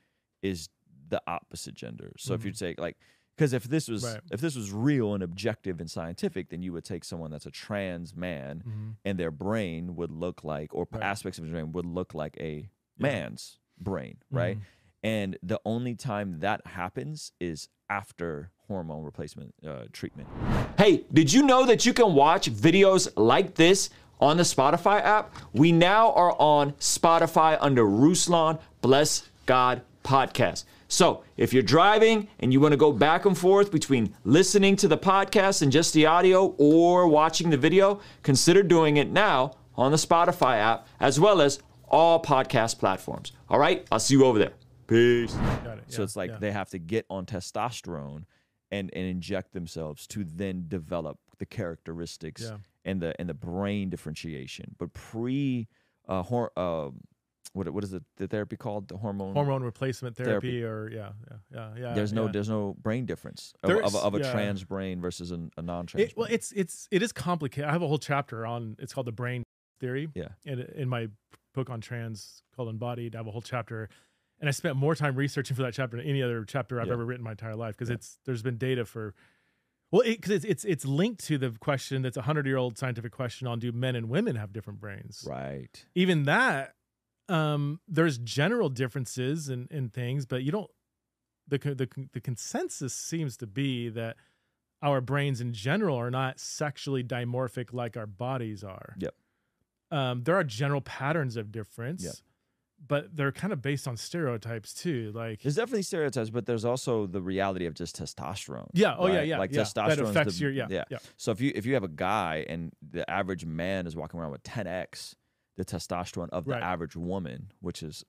is the opposite gender. So if Mhm. you'd say like, because if this was Right. if this was real and objective and scientific, then you would take someone that's a trans man Mhm. and their brain would look like, or Right. aspects of his brain would look like a Yeah. man's brain, right? Mhm. And the only time that happens is after hormone replacement uh, treatment. Hey, did you know that you can watch videos like this on the Spotify app? We now are on Spotify under Ruslan Bless God Podcast. So if you're driving and you want to go back and forth between listening to the podcast and just the audio or watching the video, consider doing it now on the Spotify app as well as all podcast platforms. All right, I'll see you over there. Peace. Got it. So it's like yeah. they have to get on testosterone and, and inject themselves to then develop the characteristics Yeah. and the and the brain differentiation. But pre uh, hor- uh what what is it the therapy called? The hormone hormone replacement Therapy. therapy, or yeah, yeah, yeah, yeah. There's no yeah. there's no brain difference of, of, a- of a yeah. trans brain versus a, a non-trans. It, well, it's it's it is complicated. I have a whole chapter on it's called the brain theory. Yeah. And in my book on trans called Embodied, I have a whole chapter, and I spent more time researching for that chapter than any other chapter I've ever written in my entire life because it's there's been data for. Well, because it's, it's it's linked to the question that's a hundred year old scientific question on do men and women have different brains? right. Even that, um, there's general differences in, in things, but you don't. The, the the consensus seems to be that our brains in general are not sexually dimorphic like our bodies are. Yep. Um, there are general patterns of difference, Yep. but they're kind of based on stereotypes too. Like, There's definitely stereotypes, but there's also the reality of just testosterone. yeah, oh yeah, right? yeah, Like yeah. testosterone that affects your yeah, yeah. yeah, So if you if you have a guy and the average man is walking around with 10x the testosterone of the Right. average woman, which is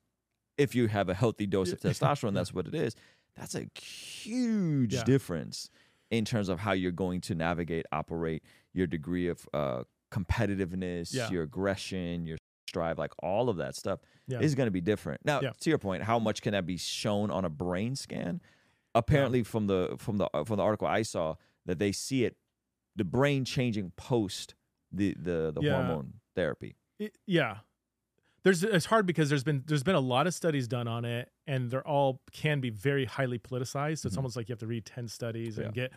if you have a healthy dose of testosterone, that's what it is. That's a huge Yeah. difference in terms of how you're going to navigate, operate, your degree of uh, competitiveness, Yeah. your aggression, your strive, like all of that stuff yeah. is going to be different. Now, to your point, how much can that be shown on a brain scan? Apparently, from the from the from the article I saw, that they see it, the brain changing post the the the hormone therapy. It- yeah there's it's hard because there's been there's been a lot of studies done on it and they're all can be very highly politicized so it's Mhm. almost like you have to read 10 studies and Yeah. get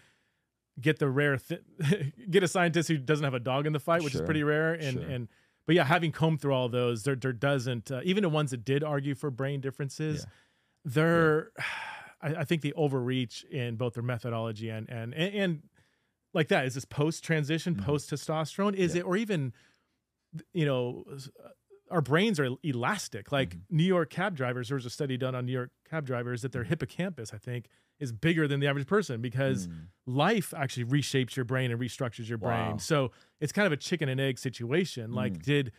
get the rare th- get a scientist who doesn't have a dog in the fight which Sure, is pretty rare and sure. and but yeah having combed through all those there there doesn't uh, even the ones that did argue for brain differences Yeah. they're I, I think they overreach in both their methodology and and and, and like that is this post transition Mhm. post testosterone is Yeah. it or even you know uh, our brains are elastic like Mm-hmm. new york cab drivers there was a study done on new york cab drivers that their hippocampus i think is bigger than the average person because Mm. life actually reshapes your brain and restructures your brain so it's kind of a chicken and egg situation like Mm. did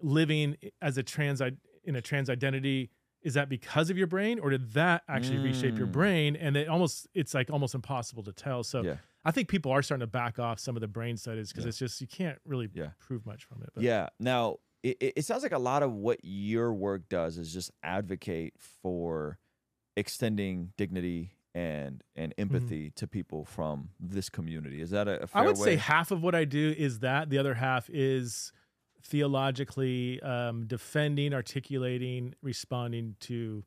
living as a trans in a trans identity is that because of your brain or did that actually reshape your Mm. brain and it almost it's like almost impossible to tell so yeah, i think people are starting to back off some of the brain studies because Yeah. it's just you can't really Yeah. prove much from it but yeah. Now it, it sounds like a lot of what your work does is just advocate for extending dignity and and empathy to people from this community. Is that a, a fair I would way? say half of what I do is that. The other half is theologically um, defending, articulating, responding to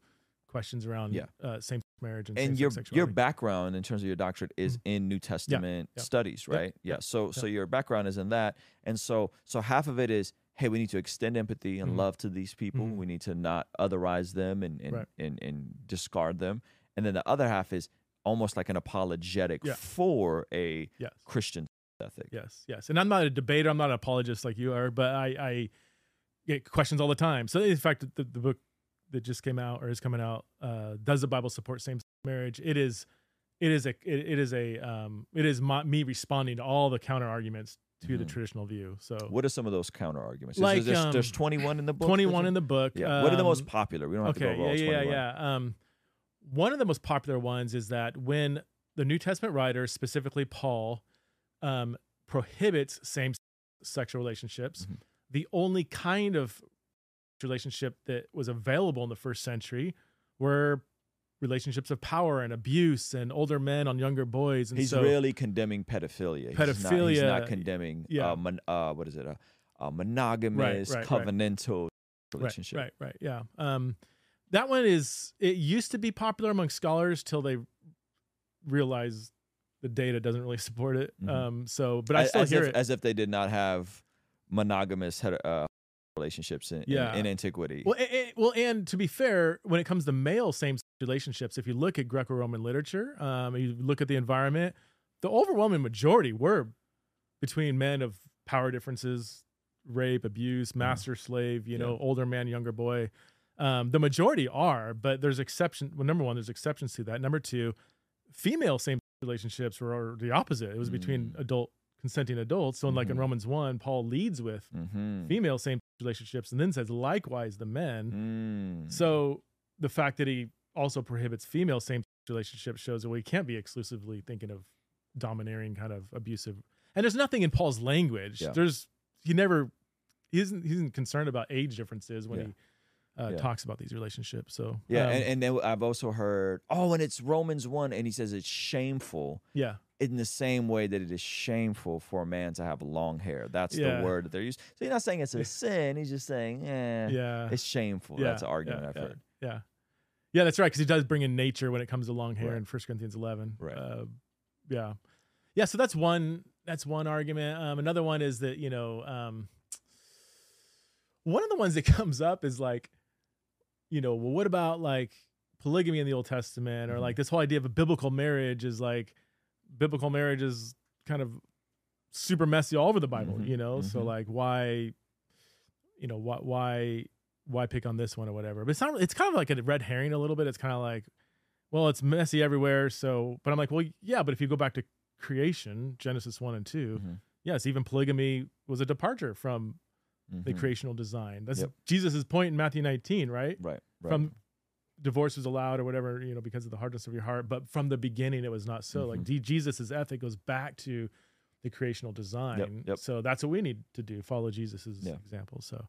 questions around Yeah. uh, same sex marriage and, and your your background in terms of your doctorate is in New Testament yeah. studies, right? Yeah. So so your background is in that, and so so half of it is hey, we need to extend empathy and Mhm. love to these people. Mhm. We need to not otherize them and and, Right. and and discard them. And then the other half is almost like an apologetic for a yes, Christian ethic. yes, yes. And I'm not a debater. I'm not an apologist like you are, but I, I get questions all the time. So in fact, the, the book that just came out or is coming out, uh, does the Bible support same marriage? It is. It is a it, it is a um it is my, me responding to all the counter arguments to the Mhm. traditional view. So What are some of those counter arguments? Like, there's, um, there's 21 in the book. 21 in the book. Yeah. what are the most um, popular? We don't have to okay, go over all yeah, yeah, 21. yeah. Um, one of the most popular ones is that when the New Testament writers, specifically Paul, um, prohibits same sexual relationships. Mhm. The only kind of relationship that was available in the first century were relationships of power and abuse and older men on younger boys. And He's so, really condemning pedophilia. He's not, he's not condemning. yeah. Uh, mon, uh, what is it? A, a monogamous, right, right. covenantal right, relationship. right, right, yeah. Um, that one is. It used to be popular among scholars till they realized the data doesn't really support it. Mhm. Um, so, but I still as hear if, it. as if they did not have monogamous uh, relationships in, in- Yeah. in, antiquity. Well, a- a- well, and to be fair, when it comes to male same relationships, if you look at Greco-Roman literature, um, you look at the environment, the overwhelming majority were between men of power differences, rape, abuse, master slave, you know, Yeah. older man, younger boy. Um, the majority are, but there's exception. Well, number one, there's exceptions to that. Number two, female same relationships were the opposite. It was between Mm. adult consenting adults. So, in like in Mhm. Romans one, Paul leads with mm-hmm. female same relationships and then says likewise the men. Mm. So the fact that he also prohibits female same relationships shows that we can't be exclusively thinking of domineering kind of abusive. And there's nothing in Paul's language. Yeah. There's he never he isn't he isn't concerned about age differences when Yeah. he uh, Yeah. talks about these relationships. So yeah, um, and, and then I've also heard, oh, and it's Romans 1, and he says it's shameful yeah, in the same way that it is shameful for a man to have long hair. That's Yeah. the word that they're using. So he's not saying it's a sin. He's just saying, eh, yeah, it's shameful. yeah, That's an argument yeah, I've yeah, heard. Yeah, yeah, that's right. Because he does bring in nature when it comes to long hair Right. in 1 Corinthians 11. Right. Uh, yeah, yeah. So that's one. That's one argument. Um, another one is that you know, um, one of the ones that comes up is like, you know, well, what about like polygamy in the Old Testament, or Mhm. like this whole idea of a biblical marriage is like, biblical marriage is kind of super messy all over the Bible, Mhm, you know. So mhm. like, why, you know, why, why, why pick on this one or whatever? But it's not. It's kind of like a red herring a little bit. It's kind of like, well, it's messy everywhere. So, but I'm like, well, yeah, but if you go back to creation, Genesis one and 2 Mhm. yes, even polygamy was a departure from the Mhm. creational design. That's Yep. Jesus' point in Matthew 19, right? Right, right. From divorce was allowed or whatever, you know, because of the hardness of your heart. But from the beginning, it was not so. Like Mhm. D- Jesus' ethic goes back to the creational design. yep. So that's what we need to do. Follow Jesus' Yeah. example. So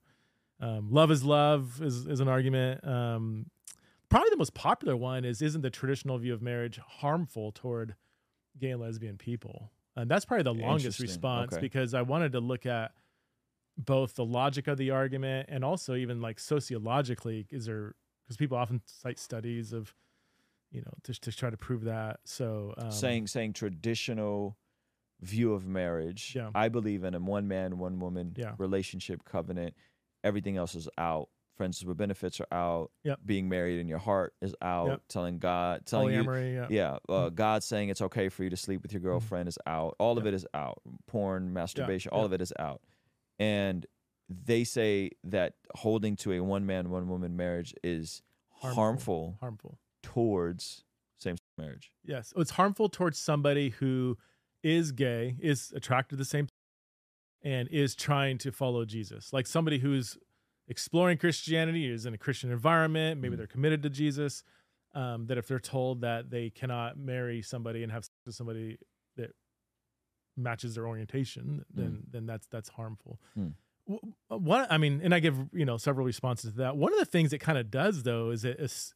um, love is love is, is an argument. Um, probably the most popular one is isn't the traditional view of marriage harmful toward gay and lesbian people? And that's probably the longest response Okay. because I wanted to look at both the logic of the argument and also even like sociologically is there because people often cite studies of you know to, to try to prove that so um, saying saying traditional view of marriage. Yeah. I believe in a one man, one woman Yeah. relationship covenant. Everything else is out. Friends with benefits are out. Yep. Being married in your heart is out. Yep. Telling God, telling you, polyamory yeah. uh, God saying it's okay for you to sleep with your girlfriend is out. All of it is out. Porn, masturbation, all of it is out. And they say that holding to a one man, one woman marriage is Harmful. harmful, harmful towards same sex marriage. yes it's harmful towards somebody who is gay is attracted to the same and is trying to follow jesus like somebody who's exploring christianity is in a christian environment maybe Mhm. they're committed to jesus um, that if they're told that they cannot marry somebody and have sex with somebody that matches their orientation then then that's that's harmful Hmm. W- one i mean and i give you know several responses to that one of the things it kind of does though is it is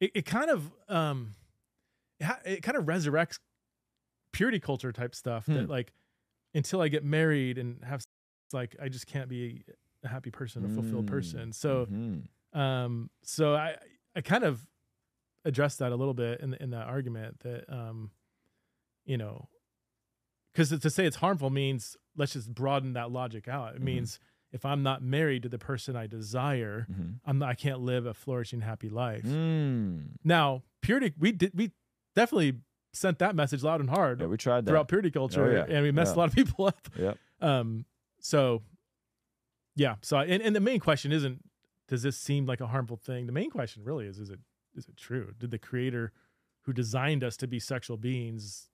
it, it kind of um it, it kind of resurrects purity culture type stuff that Hmm. like until i get married and have like i just can't be a happy person a fulfilled Mm, person so mhm. um so i i kind of addressed that a little bit in in that argument that um you know because to say it's harmful means let's just broaden that logic out it Mhm. means if i'm not married to the person i desire Mhm. i'm not, i can't live a flourishing happy life Mm. now purity we did we definitely sent that message loud and hard Yeah, we tried that. throughout purity culture yeah. and we messed Yeah. a lot of people up Yep. um so yeah so and, and the main question isn't does this seem like a harmful thing the main question really is is it is it true did the creator who designed us to be sexual beings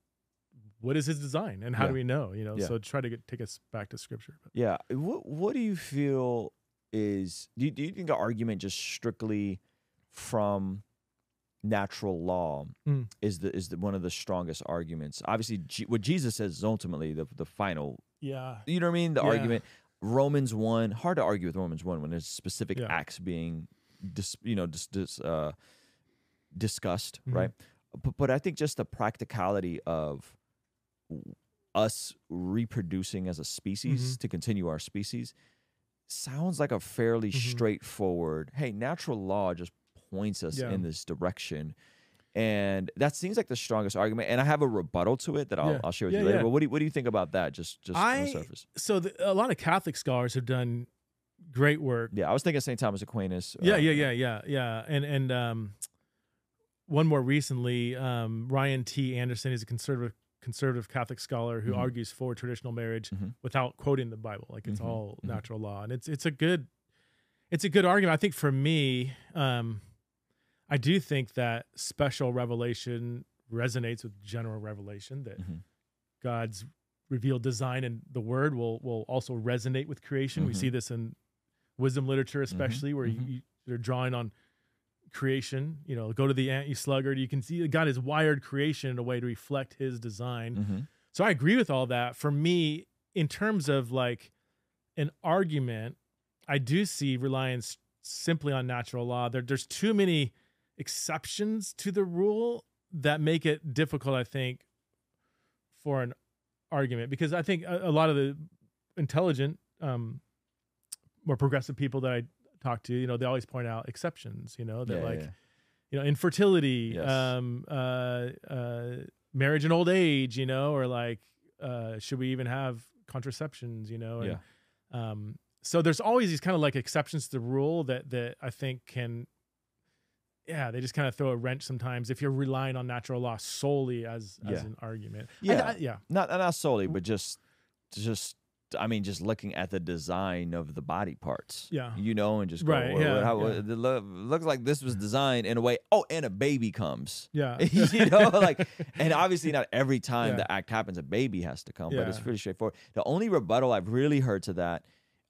what is his design and how Yeah. do we know you know Yeah. so try to get, take us back to scripture but Yeah. What What do you feel is? Do you, do you think the argument just strictly from natural law Mm. is the is the, one of the strongest arguments. Obviously, G, what Jesus says is ultimately the the final. Yeah. You know what I mean? The Yeah. argument. Romans one. Hard to argue with Romans one when there's specific acts being, dis, you know, dis, dis, uh, discussed, Mhm. right? But but I think just the practicality of us reproducing as a species Mhm. to continue our species sounds like a fairly Mhm. straightforward. Hey, natural law just points us Yeah. in this direction. And that seems like the strongest argument. And I have a rebuttal to it that I'll, Yeah. I'll share with Yeah, you later. But what do you, what do you think about that? Just just on the surface. so the, a lot of Catholic scholars have done great work. Yeah, I was thinking St. Thomas Aquinas. Yeah, uh, yeah, yeah, yeah, yeah. And and um, one more recently, um, Ryan T. Anderson is a conservative conservative Catholic scholar who Mhm. argues for traditional marriage Mhm. without quoting the Bible, like it's Mhm, all mhm. natural law, and it's it's a good it's a good argument. I think for me, um, I do think that special revelation resonates with general revelation that Mhm. God's revealed design and the word will will also resonate with creation. We Mhm. see this in wisdom literature, especially where you they're drawing on creation. You know, go to the ant, you sluggard. You can see God has wired creation in a way to reflect His design. Mhm. So I agree with all that. For me, in terms of like an argument, I do see reliance simply on natural law. There, there's too many exceptions to the rule that make it difficult, I think, for an argument because I think a, a lot of the intelligent, um, more progressive people that I talk to, you know, they always point out exceptions. You know, that Yeah, like yeah. you know infertility Yes. um uh uh marriage and old age you know or like uh should we even have contraceptions you know and, um so there's always these kind of like exceptions to the rule that that i think can yeah they just kind of throw a wrench sometimes if you're relying on natural law solely as as Yeah. an argument I- Yeah. I- yeah Not not solely, but just just I mean, just looking at the design of the body parts. Yeah. You know, and just go, Right, well, yeah, how, yeah. it looks like this was designed in a way. Oh, and a baby comes. yeah you know, like, and obviously not every time Yeah. the act happens, a baby has to come, but it's pretty straightforward. The only rebuttal I've really heard to that,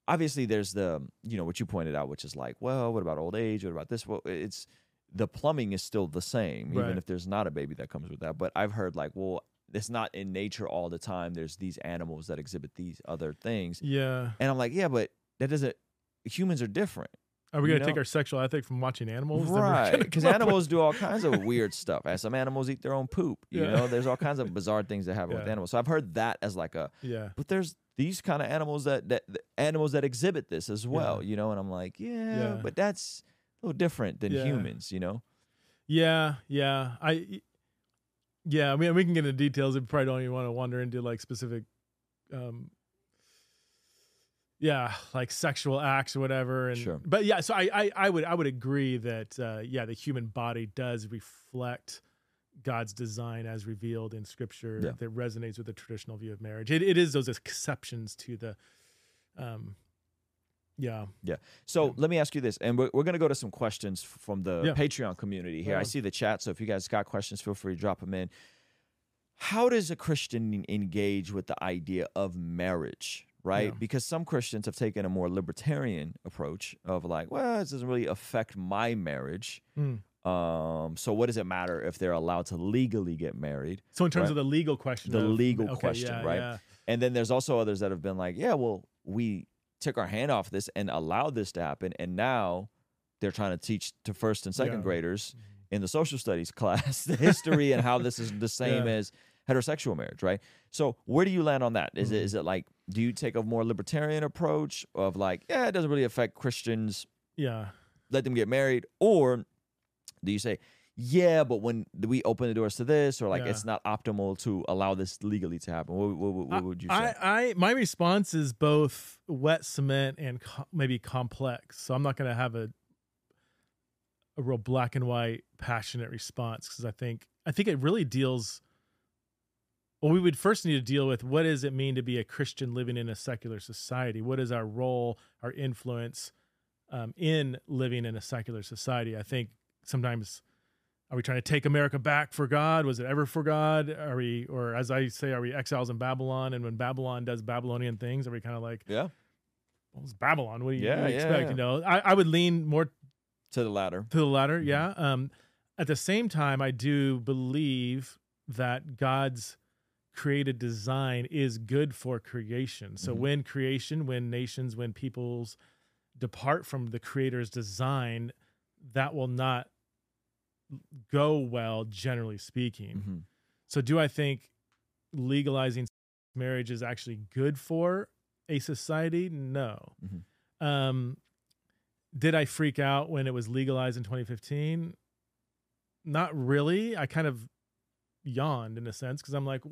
obviously, there's the, you know, what you pointed out, which is like, well, what about old age? What about this? Well, it's the plumbing is still the same, even Right. if there's not a baby that comes with that. But I've heard like, well, it's not in nature all the time. There's these animals that exhibit these other things, yeah and I'm like, yeah, but that doesn't. Humans are different. are we gonna take our sexual ethic from watching animals Right, because animals do all kinds of weird stuff. And some animals eat their own poop. You Yeah. know, there's all kinds of bizarre things that happen with animals. So I've heard that as like a, yeah but there's these kind of animals that that animals that exhibit this as well. You know, and I'm like, yeah, Yeah. but that's a little different than Yeah. humans. You know, Yeah, yeah. I yeah, I mean we can get into details if we probably don't even want to wander into like specific um yeah, like sexual acts or whatever. And Sure. but yeah, so I I, I would I would agree that uh yeah, the human body does reflect God's design as revealed in scripture Yeah. that resonates with the traditional view of marriage. It it is those exceptions to the um yeah. Yeah. So let me ask you this, and we're, we're going to go to some questions from the Yeah. Patreon community here. I see the chat, so if you guys got questions, feel free to drop them in. How does a Christian engage with the idea of marriage, right? Yeah. Because some Christians have taken a more libertarian approach of like, well, this doesn't really affect my marriage. Mm. Um, so what does it matter if they're allowed to legally get married? So in terms Right. of the legal question The of- legal okay, question, yeah, right? yeah. And then there's also others that have been like, yeah, well, we took our hand off this and allowed this to happen, and now they're trying to teach to first and second Yeah. graders in the social studies class the history and how this is the same Yeah. as heterosexual marriage, right? So where do you land on that? Is it Mhm. is it like do you take a more libertarian approach of like, yeah, it doesn't really affect Christians, Yeah. let them get married, or do you say, yeah, but when we open the doors to this, or like Yeah. it's not optimal to allow this legally to happen? What, what, what, what would you say? I, I my response is both wet cement and co- maybe complex. So I'm not going to have a a real black and white passionate response because I think I think it really deals. Well, we would first need to deal with what does it mean to be a Christian living in a secular society? What is our role, our influence um, in living in a secular society? I think sometimes are we trying to take America back for God? Was it ever for God? Are we, or as I say, are we exiles in Babylon? And when Babylon does Babylonian things, are we kind of like, yeah, well, it's Babylon. What do you, Yeah, what do you yeah, expect? yeah. You know, I, I would lean more to the latter. to the latter. Mhm. Yeah. Um, at the same time, I do believe that God's created design is good for creation. So Mhm. when creation, when nations, when peoples depart from the creator's design, that will not go well, generally speaking. Mhm. So do I think legalizing marriage is actually good for a society? No. Mhm. Um, did I freak out when it was legalized in 2015? Not really. I kind of yawned in a sense because I'm like,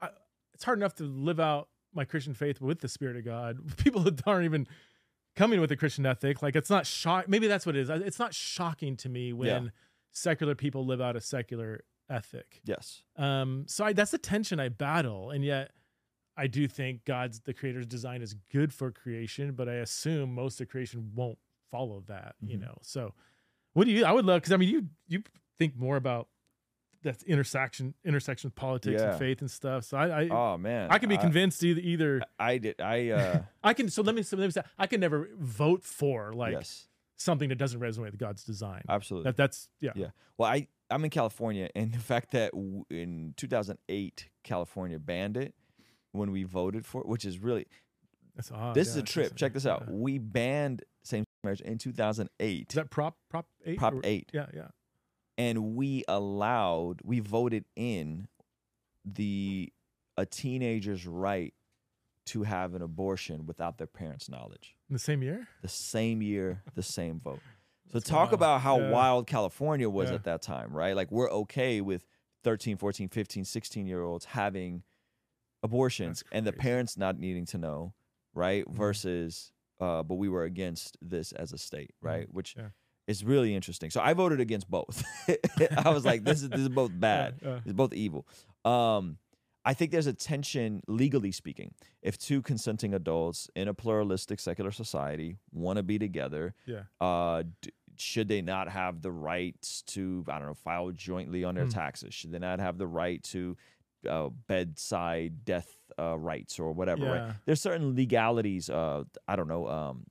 I, it's hard enough to live out my Christian faith with the Spirit of God. People that aren't even coming with a Christian ethic, like it's not shock. Maybe that's what it is. It's not shocking to me when Yeah. secular people live out a secular ethic. Yes. Um, so I, that's the tension I battle, and yet I do think God's the Creator's design is good for creation, but I assume most of creation won't follow that. You Mhm. know, so what do you? I would love because I mean you you think more about that intersection intersection with politics Yeah. and faith and stuff. So I I, Oh man. I can be convinced either either I did. I uh. I can. So let me so let me say I can never vote for like yes. something that doesn't resonate with God's design. Absolutely. That that's yeah. Yeah. Well, I I'm in California, and the fact that w- in 2008 California banned it when we voted for it, which is really That's odd. this yeah, is a trip. Check this out. yeah. We banned same marriage in 2008, Is that prop prop eight? Prop or- eight, Yeah, yeah. And we allowed we voted in the a teenager's right to have an abortion without their parents' knowledge. In the same year. The same year, the same vote. So That's talk wild. about how Yeah. wild California was Yeah. at that time, right? Like we're okay with 13, 14, 15, 16 year olds having abortions and the parents not needing to know, right? Mhm. Versus uh but we were against this as a state, right? Which Yeah. Is really interesting. So I voted against both. I was like this is this is both bad. Yeah, yeah. It's both evil. Um, I think there's a tension, legally speaking, if two consenting adults in a pluralistic secular society want to be together, Yeah. uh, d- should they not have the rights to, I don't know, file jointly on their Hmm. taxes? Should they not have the right to uh, bedside death uh, rights or whatever? Right? There's certain legalities. I don't know, um,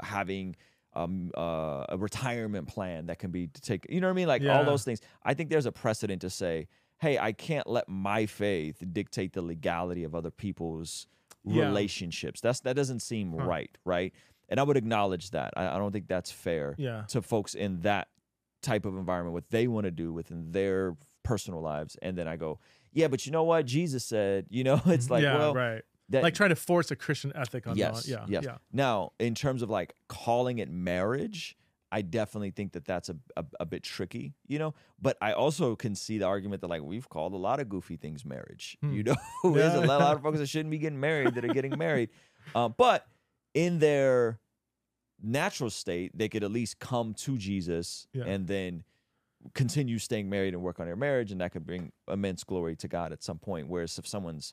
having. Um, uh, a retirement plan that can be to take, you know what I mean? Like all those things. I think there's a precedent to say, hey, I can't let my faith dictate the legality of other people's Yeah. relationships. That's that doesn't seem Huh. right, right? And I would acknowledge that. I, I don't think that's fair Yeah. to folks in that type of environment, what they want to do within their personal lives. And then I go, yeah, but you know what? Jesus said, you know, it's like, yeah, well, right. That, like trying to force a Christian ethic on yes, non- yeah, yes. yeah. Now, in terms of like calling it marriage, I definitely think that that's a, a, a bit tricky, you know. But I also can see the argument that like we've called a lot of goofy things marriage. Hmm. You know, there's a lot of folks that shouldn't be getting married that are getting married. Uh, but in their natural state, they could at least come to Jesus Yeah. and then continue staying married and work on their marriage, and that could bring immense glory to God at some point. Whereas if someone's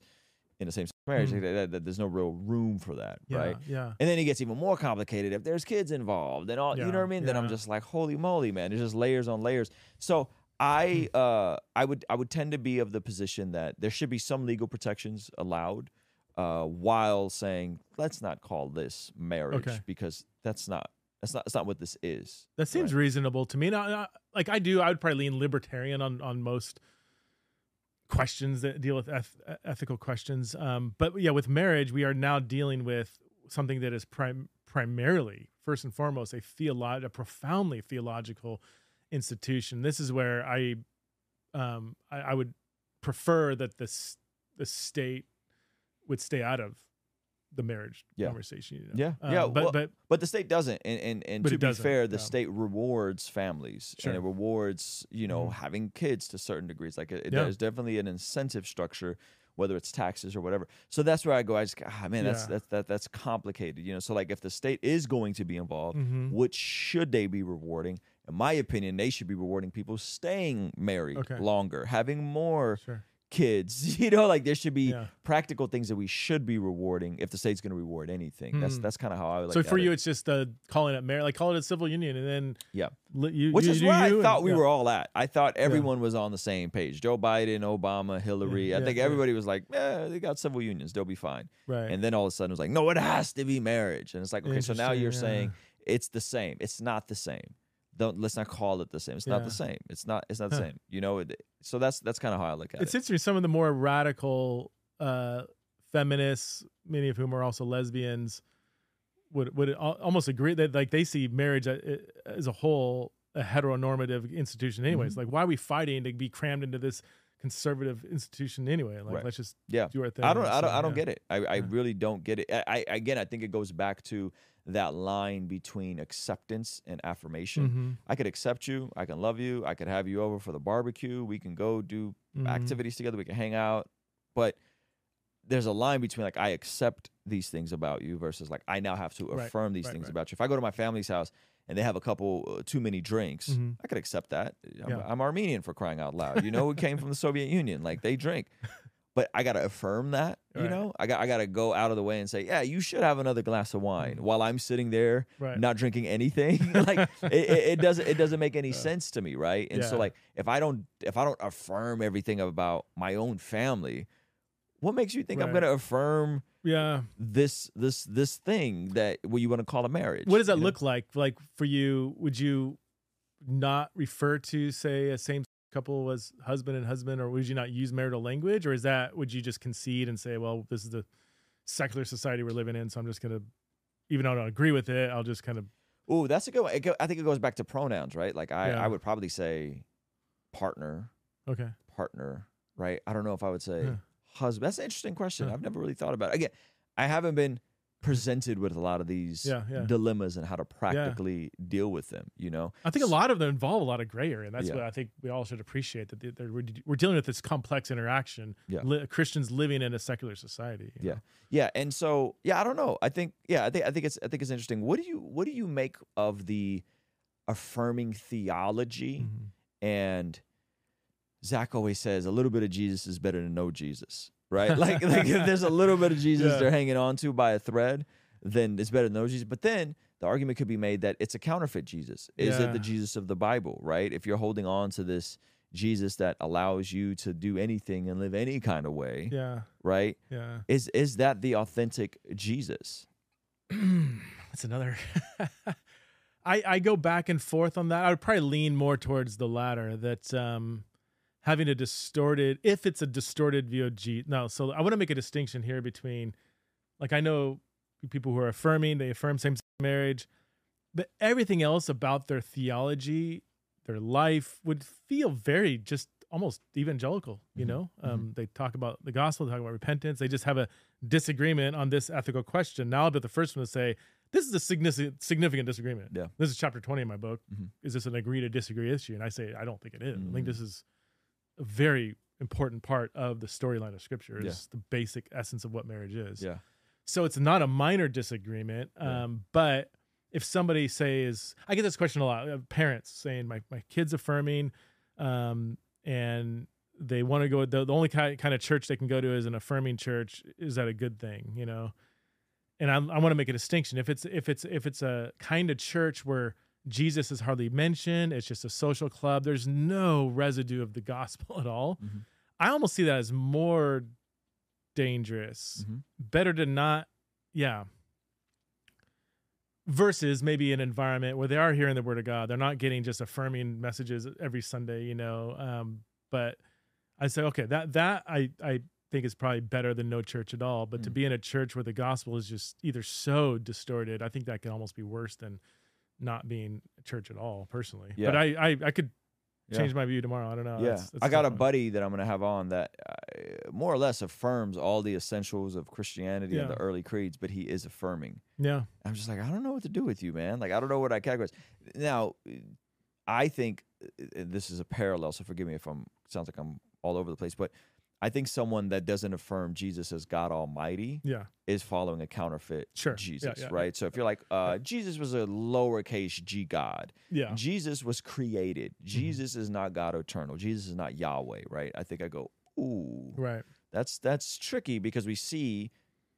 in the same marriage, Hmm. that- that- there's no real room for that, Yeah, right? yeah. And then it gets even more complicated if there's kids involved and all. you know what I mean? Then I'm just like, holy moly, man! There's just layers on layers. So I, uh, I would, I would tend to be of the position that there should be some legal protections allowed, uh, while saying let's not call this marriage Okay. because that's not, that's not, that's not what this is. That seems Right. reasonable to me. Now, like I do, I would probably lean libertarian on on most questions that deal with eth- ethical questions. Um, but yeah, with marriage, we are now dealing with something that is prim- primarily, first and foremost, a theolo- a profoundly theological institution. This is where I, um, I, I would prefer that this the state would stay out of the marriage Yeah. conversation. You know? Yeah, Um, yeah, but well, but But the state doesn't, and and, and to be fair, the state rewards families Sure. and it rewards you know Mhm. having kids to certain degrees. Like it, Yeah. there's definitely an incentive structure, whether it's taxes or whatever. So that's where I go. I just ah man, that's Yeah. that's that, that's complicated. You know, so like if the state is going to be involved, Mhm. what should they be rewarding? In my opinion, they should be rewarding people staying married Okay. longer, having more sure. Kids. You know, like there should be Yeah. practical things that we should be rewarding if the state's going to reward anything. That's Hmm. that's kind of how I would like. so for you, it's just uh, calling it marriage, like call it a civil union, and then Yeah. li- you, Which you is do where I you and- thought we yeah. were all at. I thought everyone was on the same page. Joe Biden, Obama, Hillary. I yeah, think yeah. everybody was like, "Yeah, they got civil unions. They'll be fine." right. And then all of a sudden it was like, "No, it has to be marriage." And it's like, okay, so now you're saying it's the same. It's not the same. Don't let's not call it the same. It's not the same. It's not. It's not the Huh. same. You know. It, so that's that's kind of how I look at It's it. It's interesting. Some of the more radical uh, feminists, many of whom are also lesbians, would would almost agree that like they see marriage as a whole a heteronormative institution. Anyways, Mm-hmm. like why are we fighting to be crammed into this conservative institution anyway? Like Right. let's just Yeah. do our thing. I don't. I don't. I don't yeah. get it. I, I Yeah. really don't get it. I, I again, I think it goes back to that line between acceptance and affirmation. Mhm. I could accept you. I can love you. I could have you over for the barbecue. We can go do Mhm. activities together. We can hang out. But there's a line between like I accept these things about you versus like I now have to Right, affirm these right, things right. about you. If I go to my family's house and they have a couple uh, too many drinks, Mhm. I could accept that. I'm, Yeah. I'm Armenian for crying out loud. You know, we came from the Soviet Union. Like they drink. But I gotta affirm that, you Right. know. I got I gotta go out of the way and say, yeah, you should have another glass of wine mm. while I'm sitting there. Right. not drinking anything. like it, it, doesn't it doesn't make any sense to me, right? And so like if I don't if I don't affirm everything about my own family, what makes you think I'm gonna affirm Yeah. this this this thing that what you want to call a marriage? What does that you know? look like? Like for you, would you not refer to say a same couple as husband and husband, or would you not use marital language, or is that would you just concede and say, well, this is the secular society we're living in, so I'm just gonna, even though I don't agree with it, I'll just kind of Ooh, that's a good one. It go, I think it goes back to pronouns, right? Like I, Yeah. I would probably say partner, okay, partner, right? I don't know if I would say Huh. husband. That's an interesting question. Huh. I've never really thought about it. Again, I haven't been presented with a lot of these Yeah, yeah. dilemmas and how to practically deal with them, you know? I think a lot of them involve a lot of gray area, and that's Yeah. what I think we all should appreciate that we're, dealing with this complex interaction. Yeah. Li- Christians living in a secular society. Yeah. know? Yeah, and so yeah, I don't know. I think yeah, I think I think it's I think it's interesting. What do you what do you make of the affirming theology Mhm. and Zach always says a little bit of Jesus is better than no Jesus, right? Like like if there's a little bit of Jesus Yeah. they're hanging on to by a thread, then it's better than no Jesus. But then the argument could be made that it's a counterfeit Jesus. Is it the Jesus of the Bible, right? If you're holding on to this Jesus that allows you to do anything and live any kind of way, Yeah. right? Yeah. Is is that the authentic Jesus? That's another. I I go back and forth on that. I would probably lean more towards the latter. That um, having a distorted, if it's a distorted view of G. No, so I want to make a distinction here between, like I know people who are affirming they affirm same sex marriage, but everything else about their theology, their life would feel very just almost evangelical. You Mhm, know, um, they talk about the gospel, they talk about repentance. They just have a disagreement on this ethical question. Now, I'll be the first one to say this is a significant significant disagreement. Yeah. This is chapter 20 in my book. Mhm. Is this an agree to disagree issue? And I say I don't think it is. I think this is a very important part of the storyline of scripture Yeah. is the basic essence of what marriage is. Yeah. So it's not a minor disagreement. Yeah. Um, but if somebody says, I get this question a lot, uh, parents saying my, my kid's affirming, um, and they want to go, the, the only kind, kind of church they can go to is an affirming church. Is that a good thing? You know? And I, I want to make a distinction. If it's, if it's, if it's a kind of church where Jesus is hardly mentioned, it's just a social club, there's no residue of the gospel at all. Mhm. I almost see that as more dangerous Mhm. better to not yeah versus maybe an environment where they are hearing the word of god they're not getting just affirming messages every sunday you know um but i say okay that that i i think is probably better than no church at all but to Mm. be in a church where the gospel is just either so distorted i think that can almost be worse than not being church at all personally Yeah. but i i, I could Yeah. change my view tomorrow i don't know yeah, That's- that's I got a one. buddy that I'm going to have on that uh, more or less affirms all the essentials of Christianity and the early creeds, but he is affirming. yeah I'm just like, I don't know what to do with you, man. Like, I don't know what I categorize. Now, I think uh, this is a parallel, so forgive me if I'm sounds like I'm all over the place, but I think someone that doesn't affirm Jesus as God Almighty yeah is following a counterfeit Sure. Jesus, yeah, yeah. right? So if you're like, uh, Jesus was a lowercase g God, yeah Jesus was created. Mm-hmm. Jesus is not God eternal. Jesus is not Yahweh, right? I think I go, ooh, right that's that's tricky because we see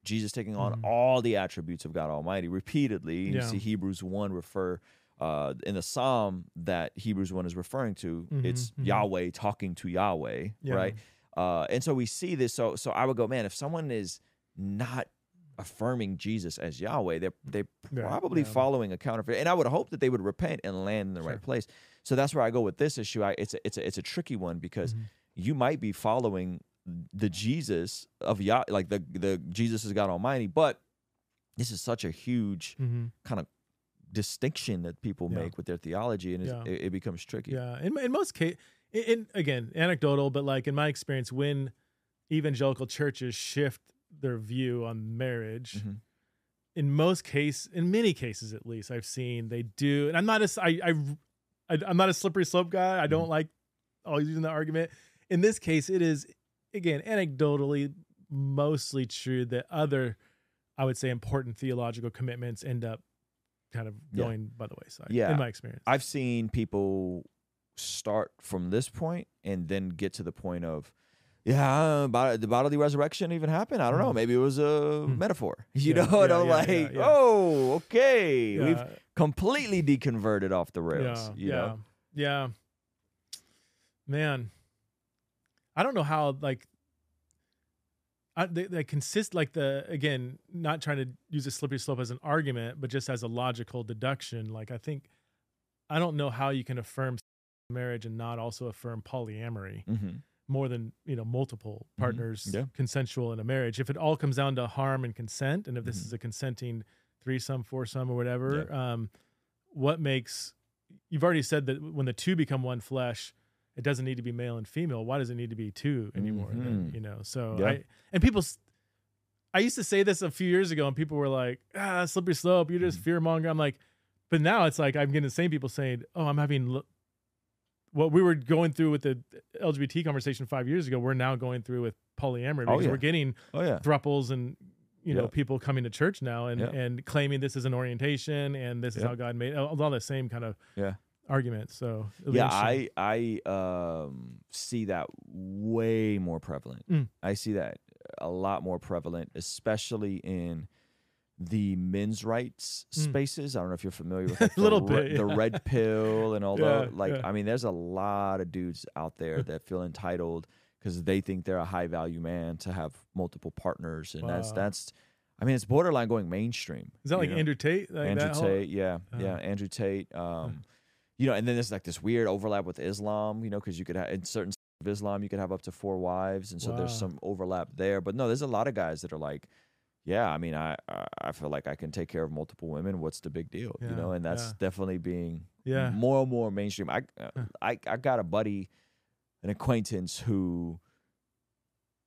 Jesus taking on Mhm. all the attributes of God Almighty repeatedly. You see Hebrews one refer uh, in the Psalm that Hebrews one is referring to. Mhm, It's mhm. Yahweh talking to Yahweh, right? Uh, and so we see this. So so I would go, man, if someone is not affirming Jesus as Yahweh, they're they're Yeah, probably yeah. following a counterfeit. And I would hope that they would repent and land in the Sure. right place. So that's where I go with this issue. I, it's a, it's a, it's a tricky one because Mhm. you might be following the Jesus of Yah, like the the Jesus is God Almighty, but this is such a huge hmm kind of distinction that people Yeah. make with their theology, and Yeah. it, it becomes tricky. Yeah, in in most case, in, in again anecdotal, but like in my experience, when evangelical churches shift their view on marriage, Mhm. in most case, in many cases at least, I've seen they do. And I'm not a I I, I I'm not a slippery slope guy. I Mm-hmm. don't like always using the argument. In this case, it is again anecdotally mostly true that other, I would say, important theological commitments end up kind of Yeah. going by the wayside. Yeah. in my experience. I've seen people start from this point and then get to the point of, yeah, bod- the bodily resurrection even happened. I don't know. Mhm. Maybe it was a Mhm. metaphor. You Yeah, know, and yeah, I'm yeah, like, oh, okay, we've completely deconverted off the rails. Yeah, you yeah, know, yeah. Man, I don't know how like I, they, they consist like the again not trying to use a slippery slope as an argument, but just as a logical deduction. Like I think I don't know how you can affirm marriage and not also affirm polyamory hmm more than you know multiple Mhm. partners Yeah. consensual in a marriage. If it all comes down to harm and consent, and if this Mhm. is a consenting threesome, foursome, or whatever, um, what makes you've already said that when the two become one flesh, it doesn't need to be male and female. Why does it need to be two anymore? then, Mhm. you know, so Yeah. I and people. i used to say this a few years ago, and people were like, "Ah, slippery slope. You're just Mhm. fear monger." I'm like, but now it's like I'm getting the same people saying, "Oh, I'm having." l- What we were going through with the LGBT conversation five years ago, we're now going through with polyamory Oh, because yeah. we're getting Oh yeah, thruples and you know Yeah. people coming to church now and and claiming this is an orientation and this is how God made all all the same kind of Yeah. arguments. So yeah. I I um see that way more prevalent. Mm. I see that a lot more prevalent, especially in the men's rights Mm. spaces. I don't know if you're familiar with like, A little the, bit, the red pill and all Yeah, the like. yeah. I mean, there's a lot of dudes out there that feel entitled because they think they're a high value man to have multiple partners, and that's Wow. that's. I mean, it's borderline going mainstream. Is that like know? Andrew Tate? Like Andrew that whole- Tate, yeah, yeah, Uh, Andrew Tate. Um, you know, and then there's like this weird overlap with Islam, you know, because you could have in certain of Islam you could have up to four wives, and so there's some overlap there. But no, there's a lot of guys that are like, yeah, I mean, I I- feel like I can take care of multiple women. What's the big deal, you know? And that's yeah. definitely being Yeah. more and more mainstream. I uh, I I got a buddy, an acquaintance who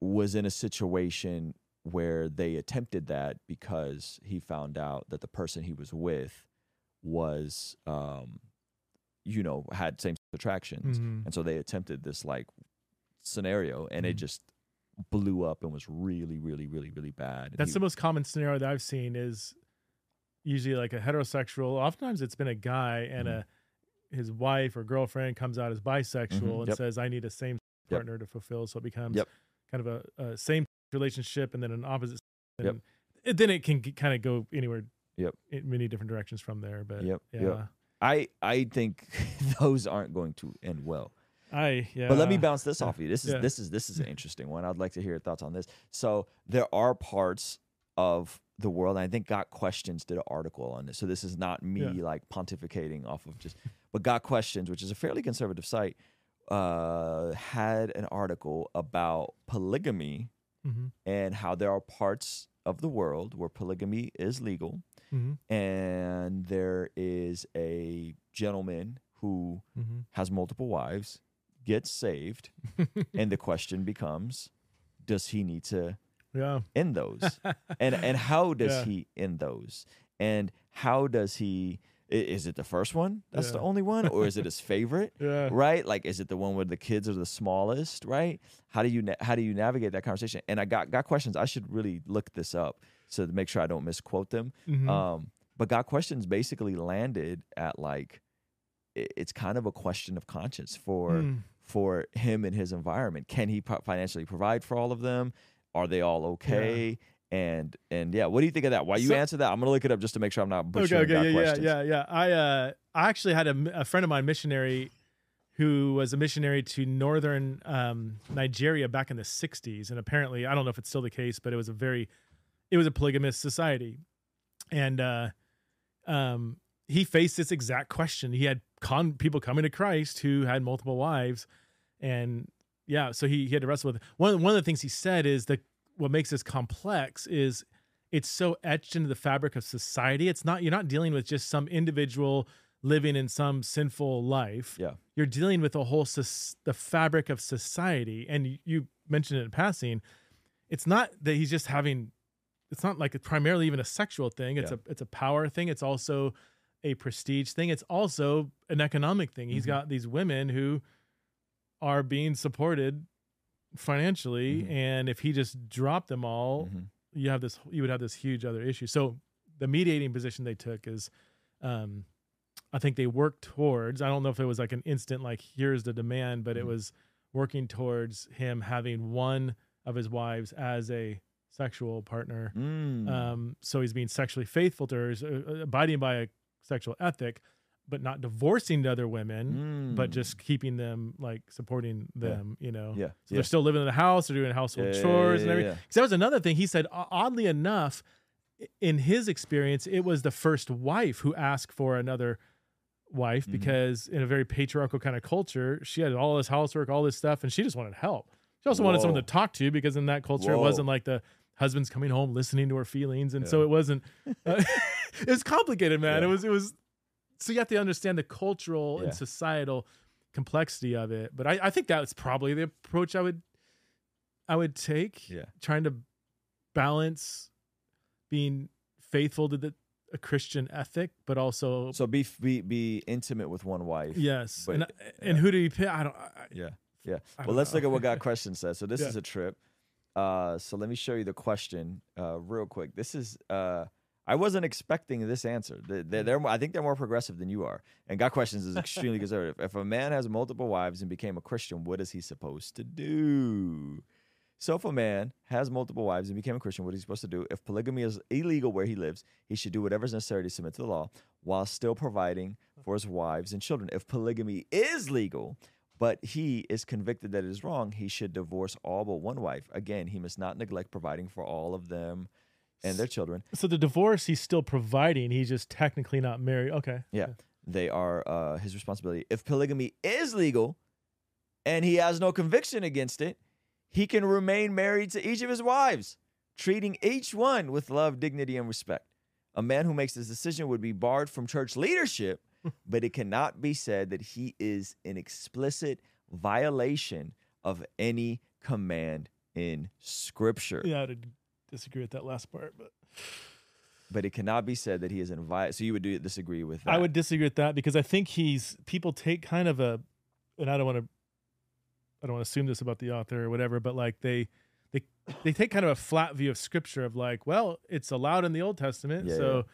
was in a situation where they attempted that because he found out that the person he was with was um you know had same attractions Mhm. and so they attempted this like scenario and it Mhm. just blew up and was really really really really bad And That's he- the most common scenario that I've seen is usually like a heterosexual. Oftentimes it's been a guy and Mhm. a his wife or girlfriend comes out as bisexual Mhm, and yep. says, "I need a same Yep. partner to fulfill." So it becomes Yep. kind of a, a same relationship and then an opposite. And Yep. it, then it can kind of go anywhere. Yep. In many different directions from there, but yeah, yep. I I think those aren't going to end well I yeah. But let me bounce this off of you. This is Yeah. this is this is an interesting one. I'd like to hear your thoughts on this. So there are parts of the world, and I think Got Questions did an article on this. So this is not me Yeah. like pontificating off of just, but Got Questions, which is a fairly conservative site, uh, had an article about polygamy Mhm, and how there are parts of the world where polygamy is legal, mhm, and there is a gentleman who mhm. has multiple wives, gets saved, and the question becomes, does he need to yeah. end those? and and how does Yeah. he end those? And how does he is it the first one that's the only one or is it his favorite? Yeah. Right? Like is it the one where the kids are the smallest, right? How do you na- how do you navigate that conversation? And I got got questions. I should really look this up so to make sure I don't misquote them. Mhm. Um, but got questions basically landed at like it's kind of a question of conscience for Mm. For him and his environment. Can he pro- financially provide for all of them? Are they all okay? And and yeah, what do you think of that? Why you So- answer that? I'm gonna look it up just to make sure I'm not Okay, butchering okay, yeah, questions. yeah, yeah, yeah. I uh, I actually had a friend of mine, missionary, who was a missionary to northern um, Nigeria back in the '60s, and apparently, I don't know if it's still the case, but it was a very it was a polygamous society, and uh, um, he faced this exact question. He had con people coming to Christ who had multiple wives, and yeah, so he, he had to wrestle with it. one. One of the things he said is that what makes this complex is it's so etched into the fabric of society. It's not you're not dealing with just some individual living in some sinful life. Yeah. You're dealing with the whole the fabric of society, and you, you mentioned it in passing. It's not that he's just having. It's not like primarily even a sexual thing. It's Yeah. a it's a power thing. It's also a prestige thing. It's also an economic thing. He's Mhm. got these women who are being supported financially, Mhm. and if he just dropped them all, Mhm. you have this you would have this huge other issue. So the mediating position they took is um I think they worked towards I don't know if it was like an instant like here's the demand, but it Mhm. was working towards him having one of his wives as a sexual partner. Mm. Um so he's being sexually faithful to her, uh, abiding by a sexual ethic, but not divorcing the other women, but Mm. just keeping them like supporting Yeah. them, you know. yeah. So yeah. they're still living in the house, they're doing household Yeah, yeah, chores and yeah, everything. yeah. Because that was another thing he said. Oddly enough, in his experience, it was the first wife who asked for another wife Mhm. because in a very patriarchal kind of culture, she had all this housework, all this stuff, and she just wanted help. She also wanted someone to talk to because in that culture, it wasn't like the husband's coming home listening to her feelings, and so it wasn't. Uh, it was complicated, man. Yeah. It was. It was. So you have to understand the cultural Yeah. and societal complexity of it. But I, I think that's probably the approach I would I would take. Yeah. Trying to balance being faithful to the a Christian ethic, but also So be be be intimate with one wife. yes. but- and and who do you pick? I don't. I, Yeah. Yeah. I Well, let's know. look at what Got question says. So this Yeah. is a trip. Uh, so let me show you the question uh, real quick. This is uh, I wasn't expecting this answer. They- mm. They're, they're I think they're more progressive than you are. And Got Questions is extremely conservative. If a man has multiple wives and became a Christian, what is he supposed to do? So if a man has multiple wives and became a Christian, what is he supposed to do? If polygamy is illegal where he lives, he should do whatever is necessary to submit to the law while still providing for his wives and children. If polygamy is legal, but he is convicted that it is wrong, he should divorce all but one wife. Again, he must not neglect providing for all of them and their children. so the divorce he's still providing. He's just technically not married. Okay. Yeah. They are uh, his responsibility. If polygamy is legal and he has no conviction against it, he can remain married to each of his wives, treating each one with love, dignity, and respect. A man who makes this decision would be barred from church leadership, but it cannot be said that he is in explicit violation of any command in Scripture. Yeah, disagree with that last part, but But it cannot be said that he is in vi- So you would do, disagree with that? I would disagree with that because I think he's people take kind of a, and I don't want to, I don't want to assume this about the author or whatever, but like they, they, they take kind of a flat view of scripture of like, well, it's allowed in the Old Testament, Yeah, so,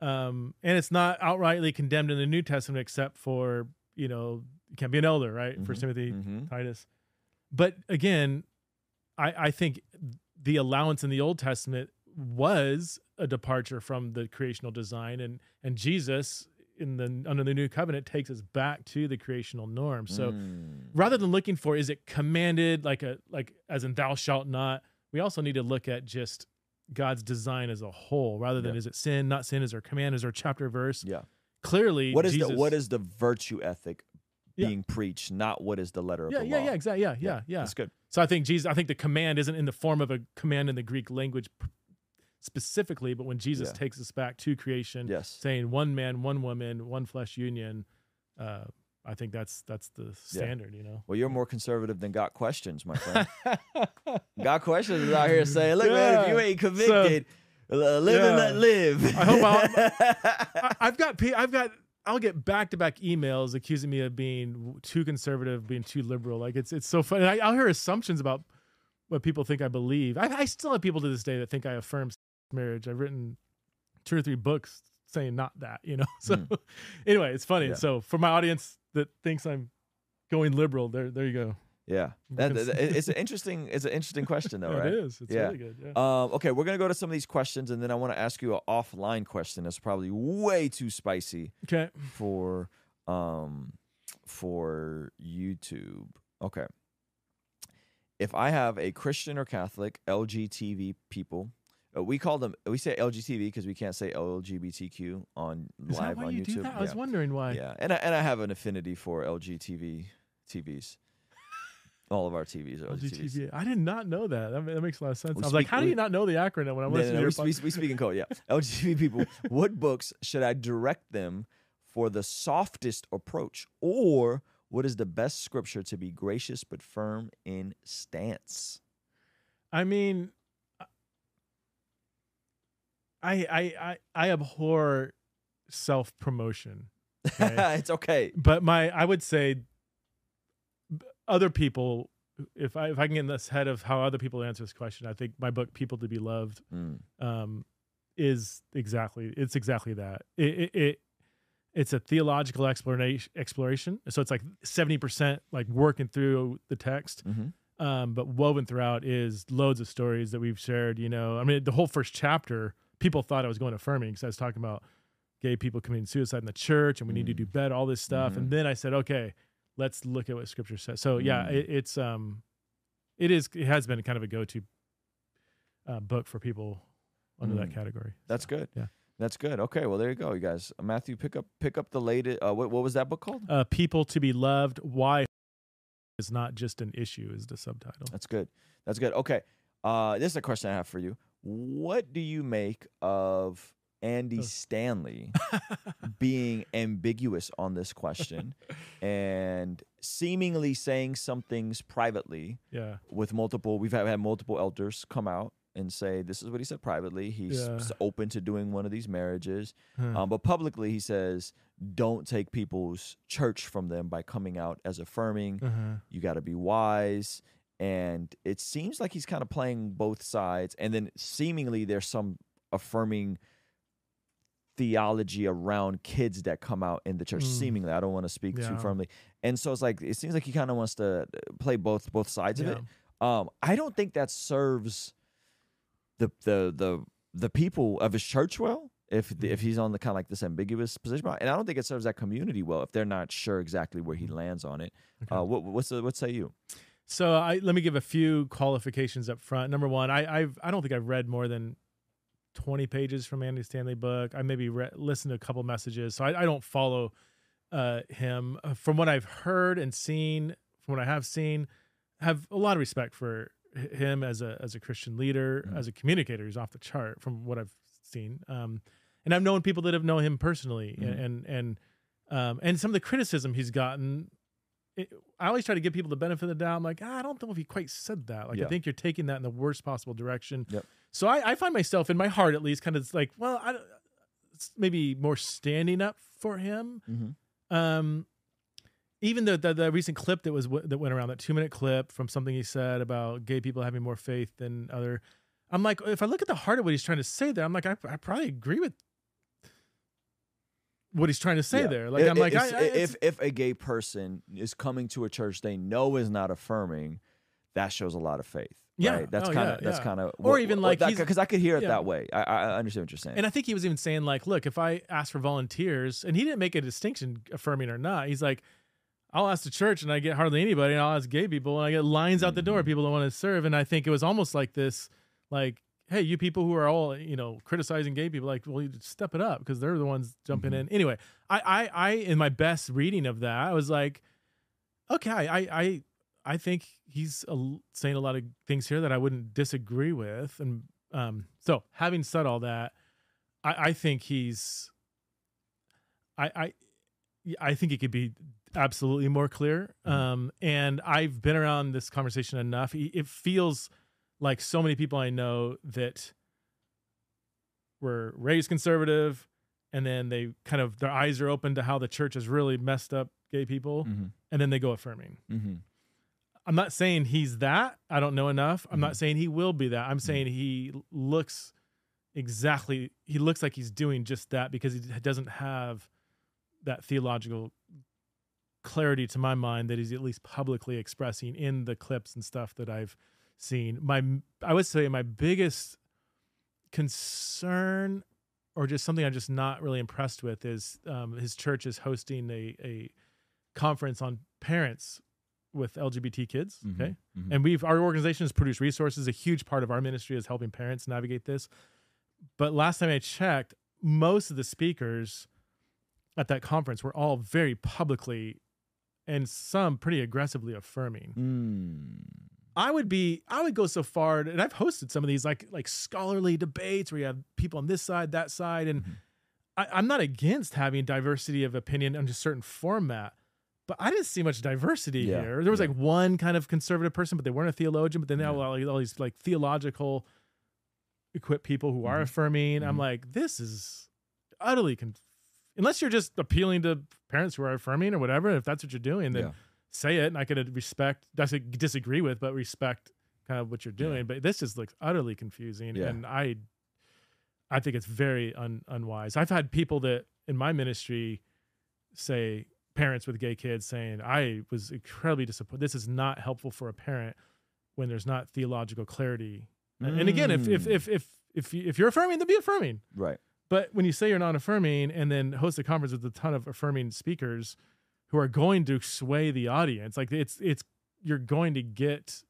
um, and it's not outrightly condemned in the New Testament except for you know you can't be an elder, right? First Mhm, Timothy, mhm. Titus, but again, I I think the allowance in the Old Testament was a departure from the creational design and and Jesus in the under the new covenant takes us back to the creational norm. So Mm. rather than looking for is it commanded like a like as in thou shalt not, we also need to look at just God's design as a whole rather than Yeah. is it sin, not sin, is there command, is there chapter verse? Yeah. Clearly What is Jesus, the what is the virtue ethic Yeah. being preached, not what is the letter of yeah, the yeah, law? yeah, exactly. Yeah, yeah, yeah. That's good. So I think Jesus, I think the command isn't in the form of a command in the Greek language specifically, but when Jesus Yeah. takes us back to creation, Yes. saying one man, one woman, one flesh union, uh, I think that's that's the standard, you know. Well, you're more conservative than got questions, my friend. got questions is out here saying, "Look, man, if you ain't convicted, uh, live and let live." I hope I, I've got I've got I'll get back to back emails accusing me of being too conservative, being too liberal. Like it's it's so funny. I, I'll hear assumptions about what people think I believe. I, I still have people to this day that think I affirm marriage. I've written two or three books saying not that, you know. So hmm. anyway, it's funny. Yeah. So for my audience that thinks I'm going liberal, there there you go. Yeah, that, it's an interesting. It's an interesting question, though, Yeah, right? It is. It's Yeah. really good. Yeah. Um, okay, we're gonna go to some of these questions, and then I want to ask you an offline question that's probably way too spicy okay. for um for YouTube. Okay. If I have a Christian or Catholic LGTV people, Uh, we call them. We say LGTV because we can't say LGBTQ on Is live on you YouTube. that? I was wondering why. Yeah, and I, and I have an affinity for LGTV TVs. All of our TVs are. LGTV. I did not know that. That, ma- that makes a lot of sense. We I was like, speak- how do we- you not know the acronym when I'm No, listening no, no, to we, your we speak in code. Yeah, LGBT people. What books should I direct them for the softest approach, or what is the best scripture to be gracious but firm in stance? I mean, I I I, I abhor self promotion, Okay. it's okay. but my I would say other people. If I if I can get in this head of how other people answer this question, I think my book "People to Be Loved" Mm, um, is exactly it's exactly that. It, it, it it's a theological exploration exploration. So it's like seventy percent like working through the text, mhm. um, but woven throughout is loads of stories that we've shared. You know, I mean, the whole first chapter, people thought I was going affirming because I was talking about gay people committing suicide in the church and we need to Mm. do better, all this stuff. Mhm. And then I said, okay, let's look at what Scripture says. So yeah, Mm. it, it's um, it is it has been kind of a go to uh, book for people under that Mm. category. That's So, good. Yeah. That's good. Okay, well there you go, you guys. Uh, Matthew, pick up pick up the latest. Uh, what what was that book called? Uh, people to be loved. Why is not just an issue is the subtitle. That's good. That's good. Okay. Uh, this is a question I have for you. What do you make of Andy. Stanley being ambiguous on this question and seemingly saying some things privately yeah. with multiple? We've had, had multiple elders come out and say this is what he said privately. He's Yeah. open to doing one of these marriages, Huh. um, but publicly he says don't take people's church from them by coming out as affirming uh-huh. you got to be wise and it seems like he's kind of playing both sides and then seemingly there's some affirming theology around kids that come out in the church Mm. seemingly i don't want to speak too firmly and so it's like it seems like he kind of wants to uh, play both both sides of it um i don't think that serves the the the the people of his church well if Mm. if he's on the kind of like this ambiguous position and i don't think it serves that community well if they're not sure exactly where he Mm. lands on it Okay. uh, what what's the, what say you? So I let me give a few qualifications up front. Number one, I I've I don't think I've read more than twenty pages from Andy Stanley book. I maybe re- listened to a couple messages, so I, I don't follow uh, him. Uh, From what I've heard and seen, from what I have seen, have a lot of respect for him as a as a Christian leader, Mhm. as a communicator. He's off the chart from what I've seen. Um, and I've known people that have known him personally, Mhm. and and and, um, and some of the criticism he's gotten it, I always try to give people the benefit of the doubt. I'm like, ah, I don't know if he quite said that. Like, Yeah. I think you're taking that in the worst possible direction. Yep. So I, I find myself in my heart, at least, kind of like, well, I, don't- maybe more standing up for him. Mm-hmm. Um, even the, the the recent clip that was w- that went around, that two minute clip from something he said about gay people having more faith than other. I'm like, if I look at the heart of what he's trying to say there, I'm like, I, I probably agree with what he's trying to say Yeah. there. Like, I- I'm like, I, I, if if a gay person is coming to a church they know is not affirming, that shows a lot of faith. Yeah. right? that's Oh, kind yeah, of that's yeah. kind of Or even like because I could hear it yeah. that way. I, I understand what you're saying. And I think he was even saying like, look, if I ask for volunteers, and he didn't make a distinction affirming or not. He's like, I'll ask the church and I get hardly anybody, and I'll ask gay people and I get lines out the door. Mhm. People don't want to serve, and I think it was almost like this, like, hey, you people who are all you know criticizing gay people, like, well, you just step it up because they're the ones jumping Mhm. in. Anyway, I, I, I, in my best reading of that, I was like, okay, I, I, I think he's a, saying a lot of things here that I wouldn't disagree with, and um, so having said all that, I, I think he's, I, I, I think it could be absolutely more clear. Mhm. Um, and I've been around this conversation enough. It it feels like so many people I know that were raised conservative, and then they kind of their eyes are open to how the church has really messed up gay people, mm-hmm. and then they go affirming. Mm-hmm. I'm not saying he's that. I don't know enough. I'm Mhm. not saying he will be that. I'm saying he looks exactly. He looks like he's doing just that because he doesn't have that theological clarity to my mind that he's at least publicly expressing in the clips and stuff that I've seen. My, I would say my biggest concern, or just something I'm just not really impressed with, is um, his church is hosting a a conference on parents with LGBT kids. Mhm, Okay, mhm. and we've our organization has produced resources. A huge part of our ministry is helping parents navigate this. But last time I checked, most of the speakers at that conference were all very publicly and some pretty aggressively affirming. Mm. I would be I would go so far and I've hosted some of these like like scholarly debates where you have people on this side, that side, and Mhm. I, I'm not against having diversity of opinion under a certain format, but I didn't see much diversity Yeah, here. There was yeah. like one kind of conservative person, but they weren't a theologian, but then now Yeah. all, all these like theological equipped people who are Mhm. affirming. I'm Mhm. like, this is utterly conf- unless you're just appealing to parents who are affirming or whatever, if that's what you're doing, then say it and I could respect dis- disagree with, but respect kind of what you're doing. But this just looks utterly confusing. And I I think it's very un, unwise. I've had people that in my ministry say parents with gay kids saying, I was incredibly disappointed. This is not helpful for a parent when there's not theological clarity. And again, if if Mm. if if if, you, if you're affirming, then be affirming. Right. But when you say you're not affirming and then host a conference with a ton of affirming speakers who are going to sway the audience, like it's it's you're going to get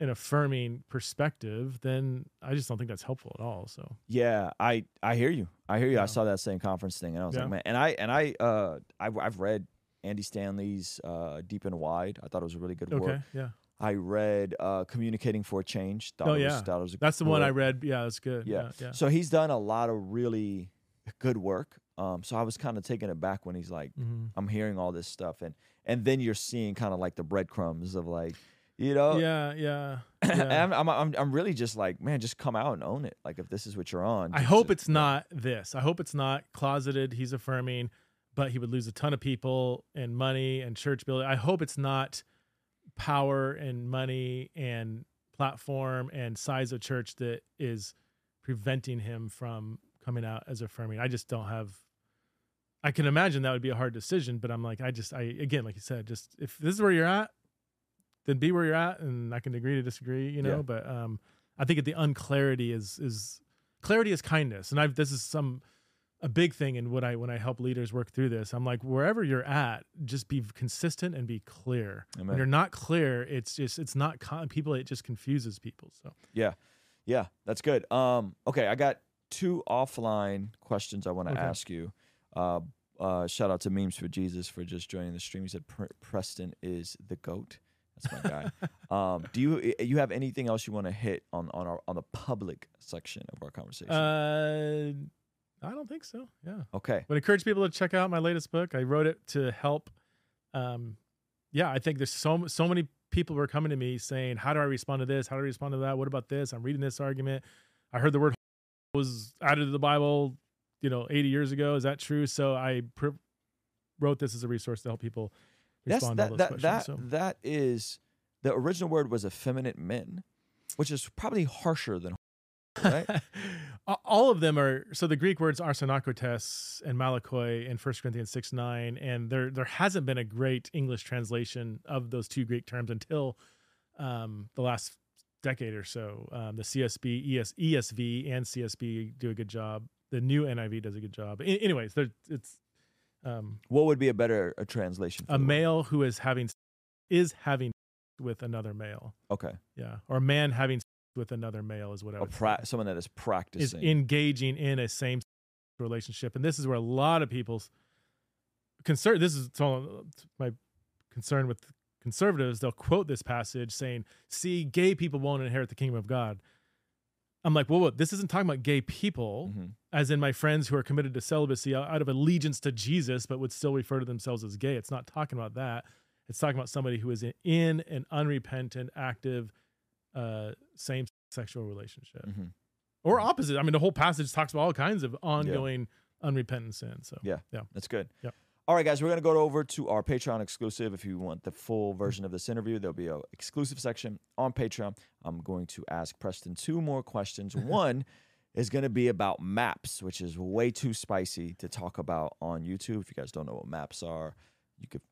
an affirming perspective, then I just don't think that's helpful at all. So Yeah, I I hear you. I hear you. I saw that same conference thing, and I was Yeah. like, man. And I and I uh I've, I've read Andy Stanley's uh Deep and Wide. I thought it was a really good okay, work. yeah, I read uh Communicating for Change. Thought Oh, was, yeah. thought it was a that's the one I read. Yeah, that's good. Yeah. Yeah, yeah. So he's done a lot of really good work. Um, so I was kind of taken aback when he's like, Mhm. I'm hearing all this stuff, and and then you're seeing kind of like the breadcrumbs of like, you know, yeah, yeah. Yeah. I'm, I'm I'm I'm really just like, man, just come out and own it. Like if this is what you're on. I hope it's not this. I hope it's not closeted. He's affirming, but he would lose a ton of people and money and church building. I hope it's not power and money and platform and size of church that is preventing him from coming out as affirming. I just don't have. I can imagine that would be a hard decision, but I'm like, I just, I again, like you said, just if this is where you're at, then be where you're at, and I can agree to disagree, you know. Yeah. But um, I think the unclarity is is clarity is kindness, and I've this is some a big thing in what I when I help leaders work through this. I'm like, wherever you're at, just be consistent and be clear. When you're not clear, it's just it's not con- people. It just confuses people. So Yeah, yeah, that's good. Um, okay, I got two offline questions I want to Okay. ask you. Uh, uh, shout out to Memes for Jesus for just joining the stream. He said Pre- Preston is the goat. That's my guy. um, do you you have anything else you want to hit on on our on the public section of our conversation? uh, I don't think so. Yeah. okay, I would encourage people to check out my latest book. I wrote it to help. Um, yeah, I think there's so so many people were coming to me saying, "How do I respond to this? How do I respond to that? What about this? I'm reading this argument. I heard the word was added to the Bible, you know, 80 years ago. Is that true?" So I pr- wrote this as a resource to help people that's that to all that those that, questions. so. that is the original word was effeminate men, which is probably harsher than right. all of them are so the greek words arsenokoitai and malakoi in 1 corinthians 6 9 and there there hasn't been a great english translation of those two greek terms until um, the last decade or so um, the csb ES, esv and csb do a good job the new niv does a good job A- anyways there, it's um, what would be a better a translation? For a male who is having is having with another male Okay, yeah or a man having with another male is what i a would say. pra- someone that is practicing, is practicing. engaging in a same relationship and this is where a lot of people's concern this is my concern with conservatives they'll quote this passage saying see gay people won't inherit the kingdom of god i'm like whoa, what, this isn't talking about gay people Mhm. as in my friends who are committed to celibacy out out of allegiance to jesus but would still refer to themselves as gay it's not talking about that it's talking about somebody who is in- an unrepentant active uh, same sexual relationship Mhm. or opposite. I mean, the whole passage talks about all kinds of ongoing unrepentant sin. So Yeah. yeah. That's good. Yep. All right, guys, we're going to go over to our Patreon exclusive. If you want the full version of this interview, there'll be an exclusive section on Patreon. I'm going to ask Preston two more questions. One is going to be about maps, which is way too spicy to talk about on YouTube. If you guys don't know what maps are, you could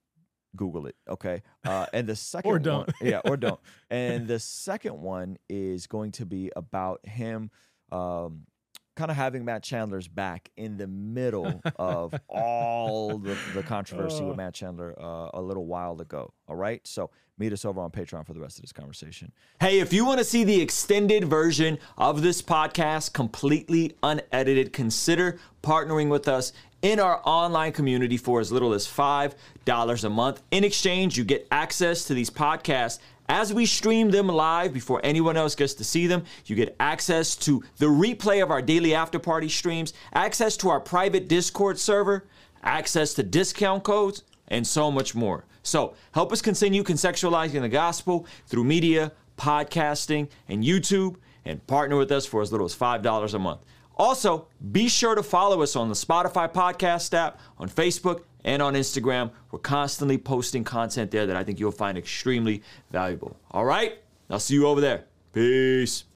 Google it. Okay. Uh, and the second Or one- don't. yeah, or don't. And the second one is going to be about him um, kind of having Matt Chandler's back in the middle of all the, the controversy with Matt Chandler uh, a little while ago. All right. So meet us over on Patreon for the rest of this conversation. Hey, if you want to see the extended version of this podcast, completely unedited, consider partnering with us in our online community for as little as $5 a month. In exchange, you get access to these podcasts as we stream them live before anyone else gets to see them, you get access to the replay of our daily after party streams, access to our private Discord server, access to discount codes, and so much more. So help us continue contextualizing the gospel through media, podcasting, and YouTube, and partner with us for as little as $5 a month. Also, be sure to follow us on the Spotify podcast app, on Facebook, and on Instagram. We're constantly posting content there that I think you'll find extremely valuable. All right? I'll see you over there. Peace.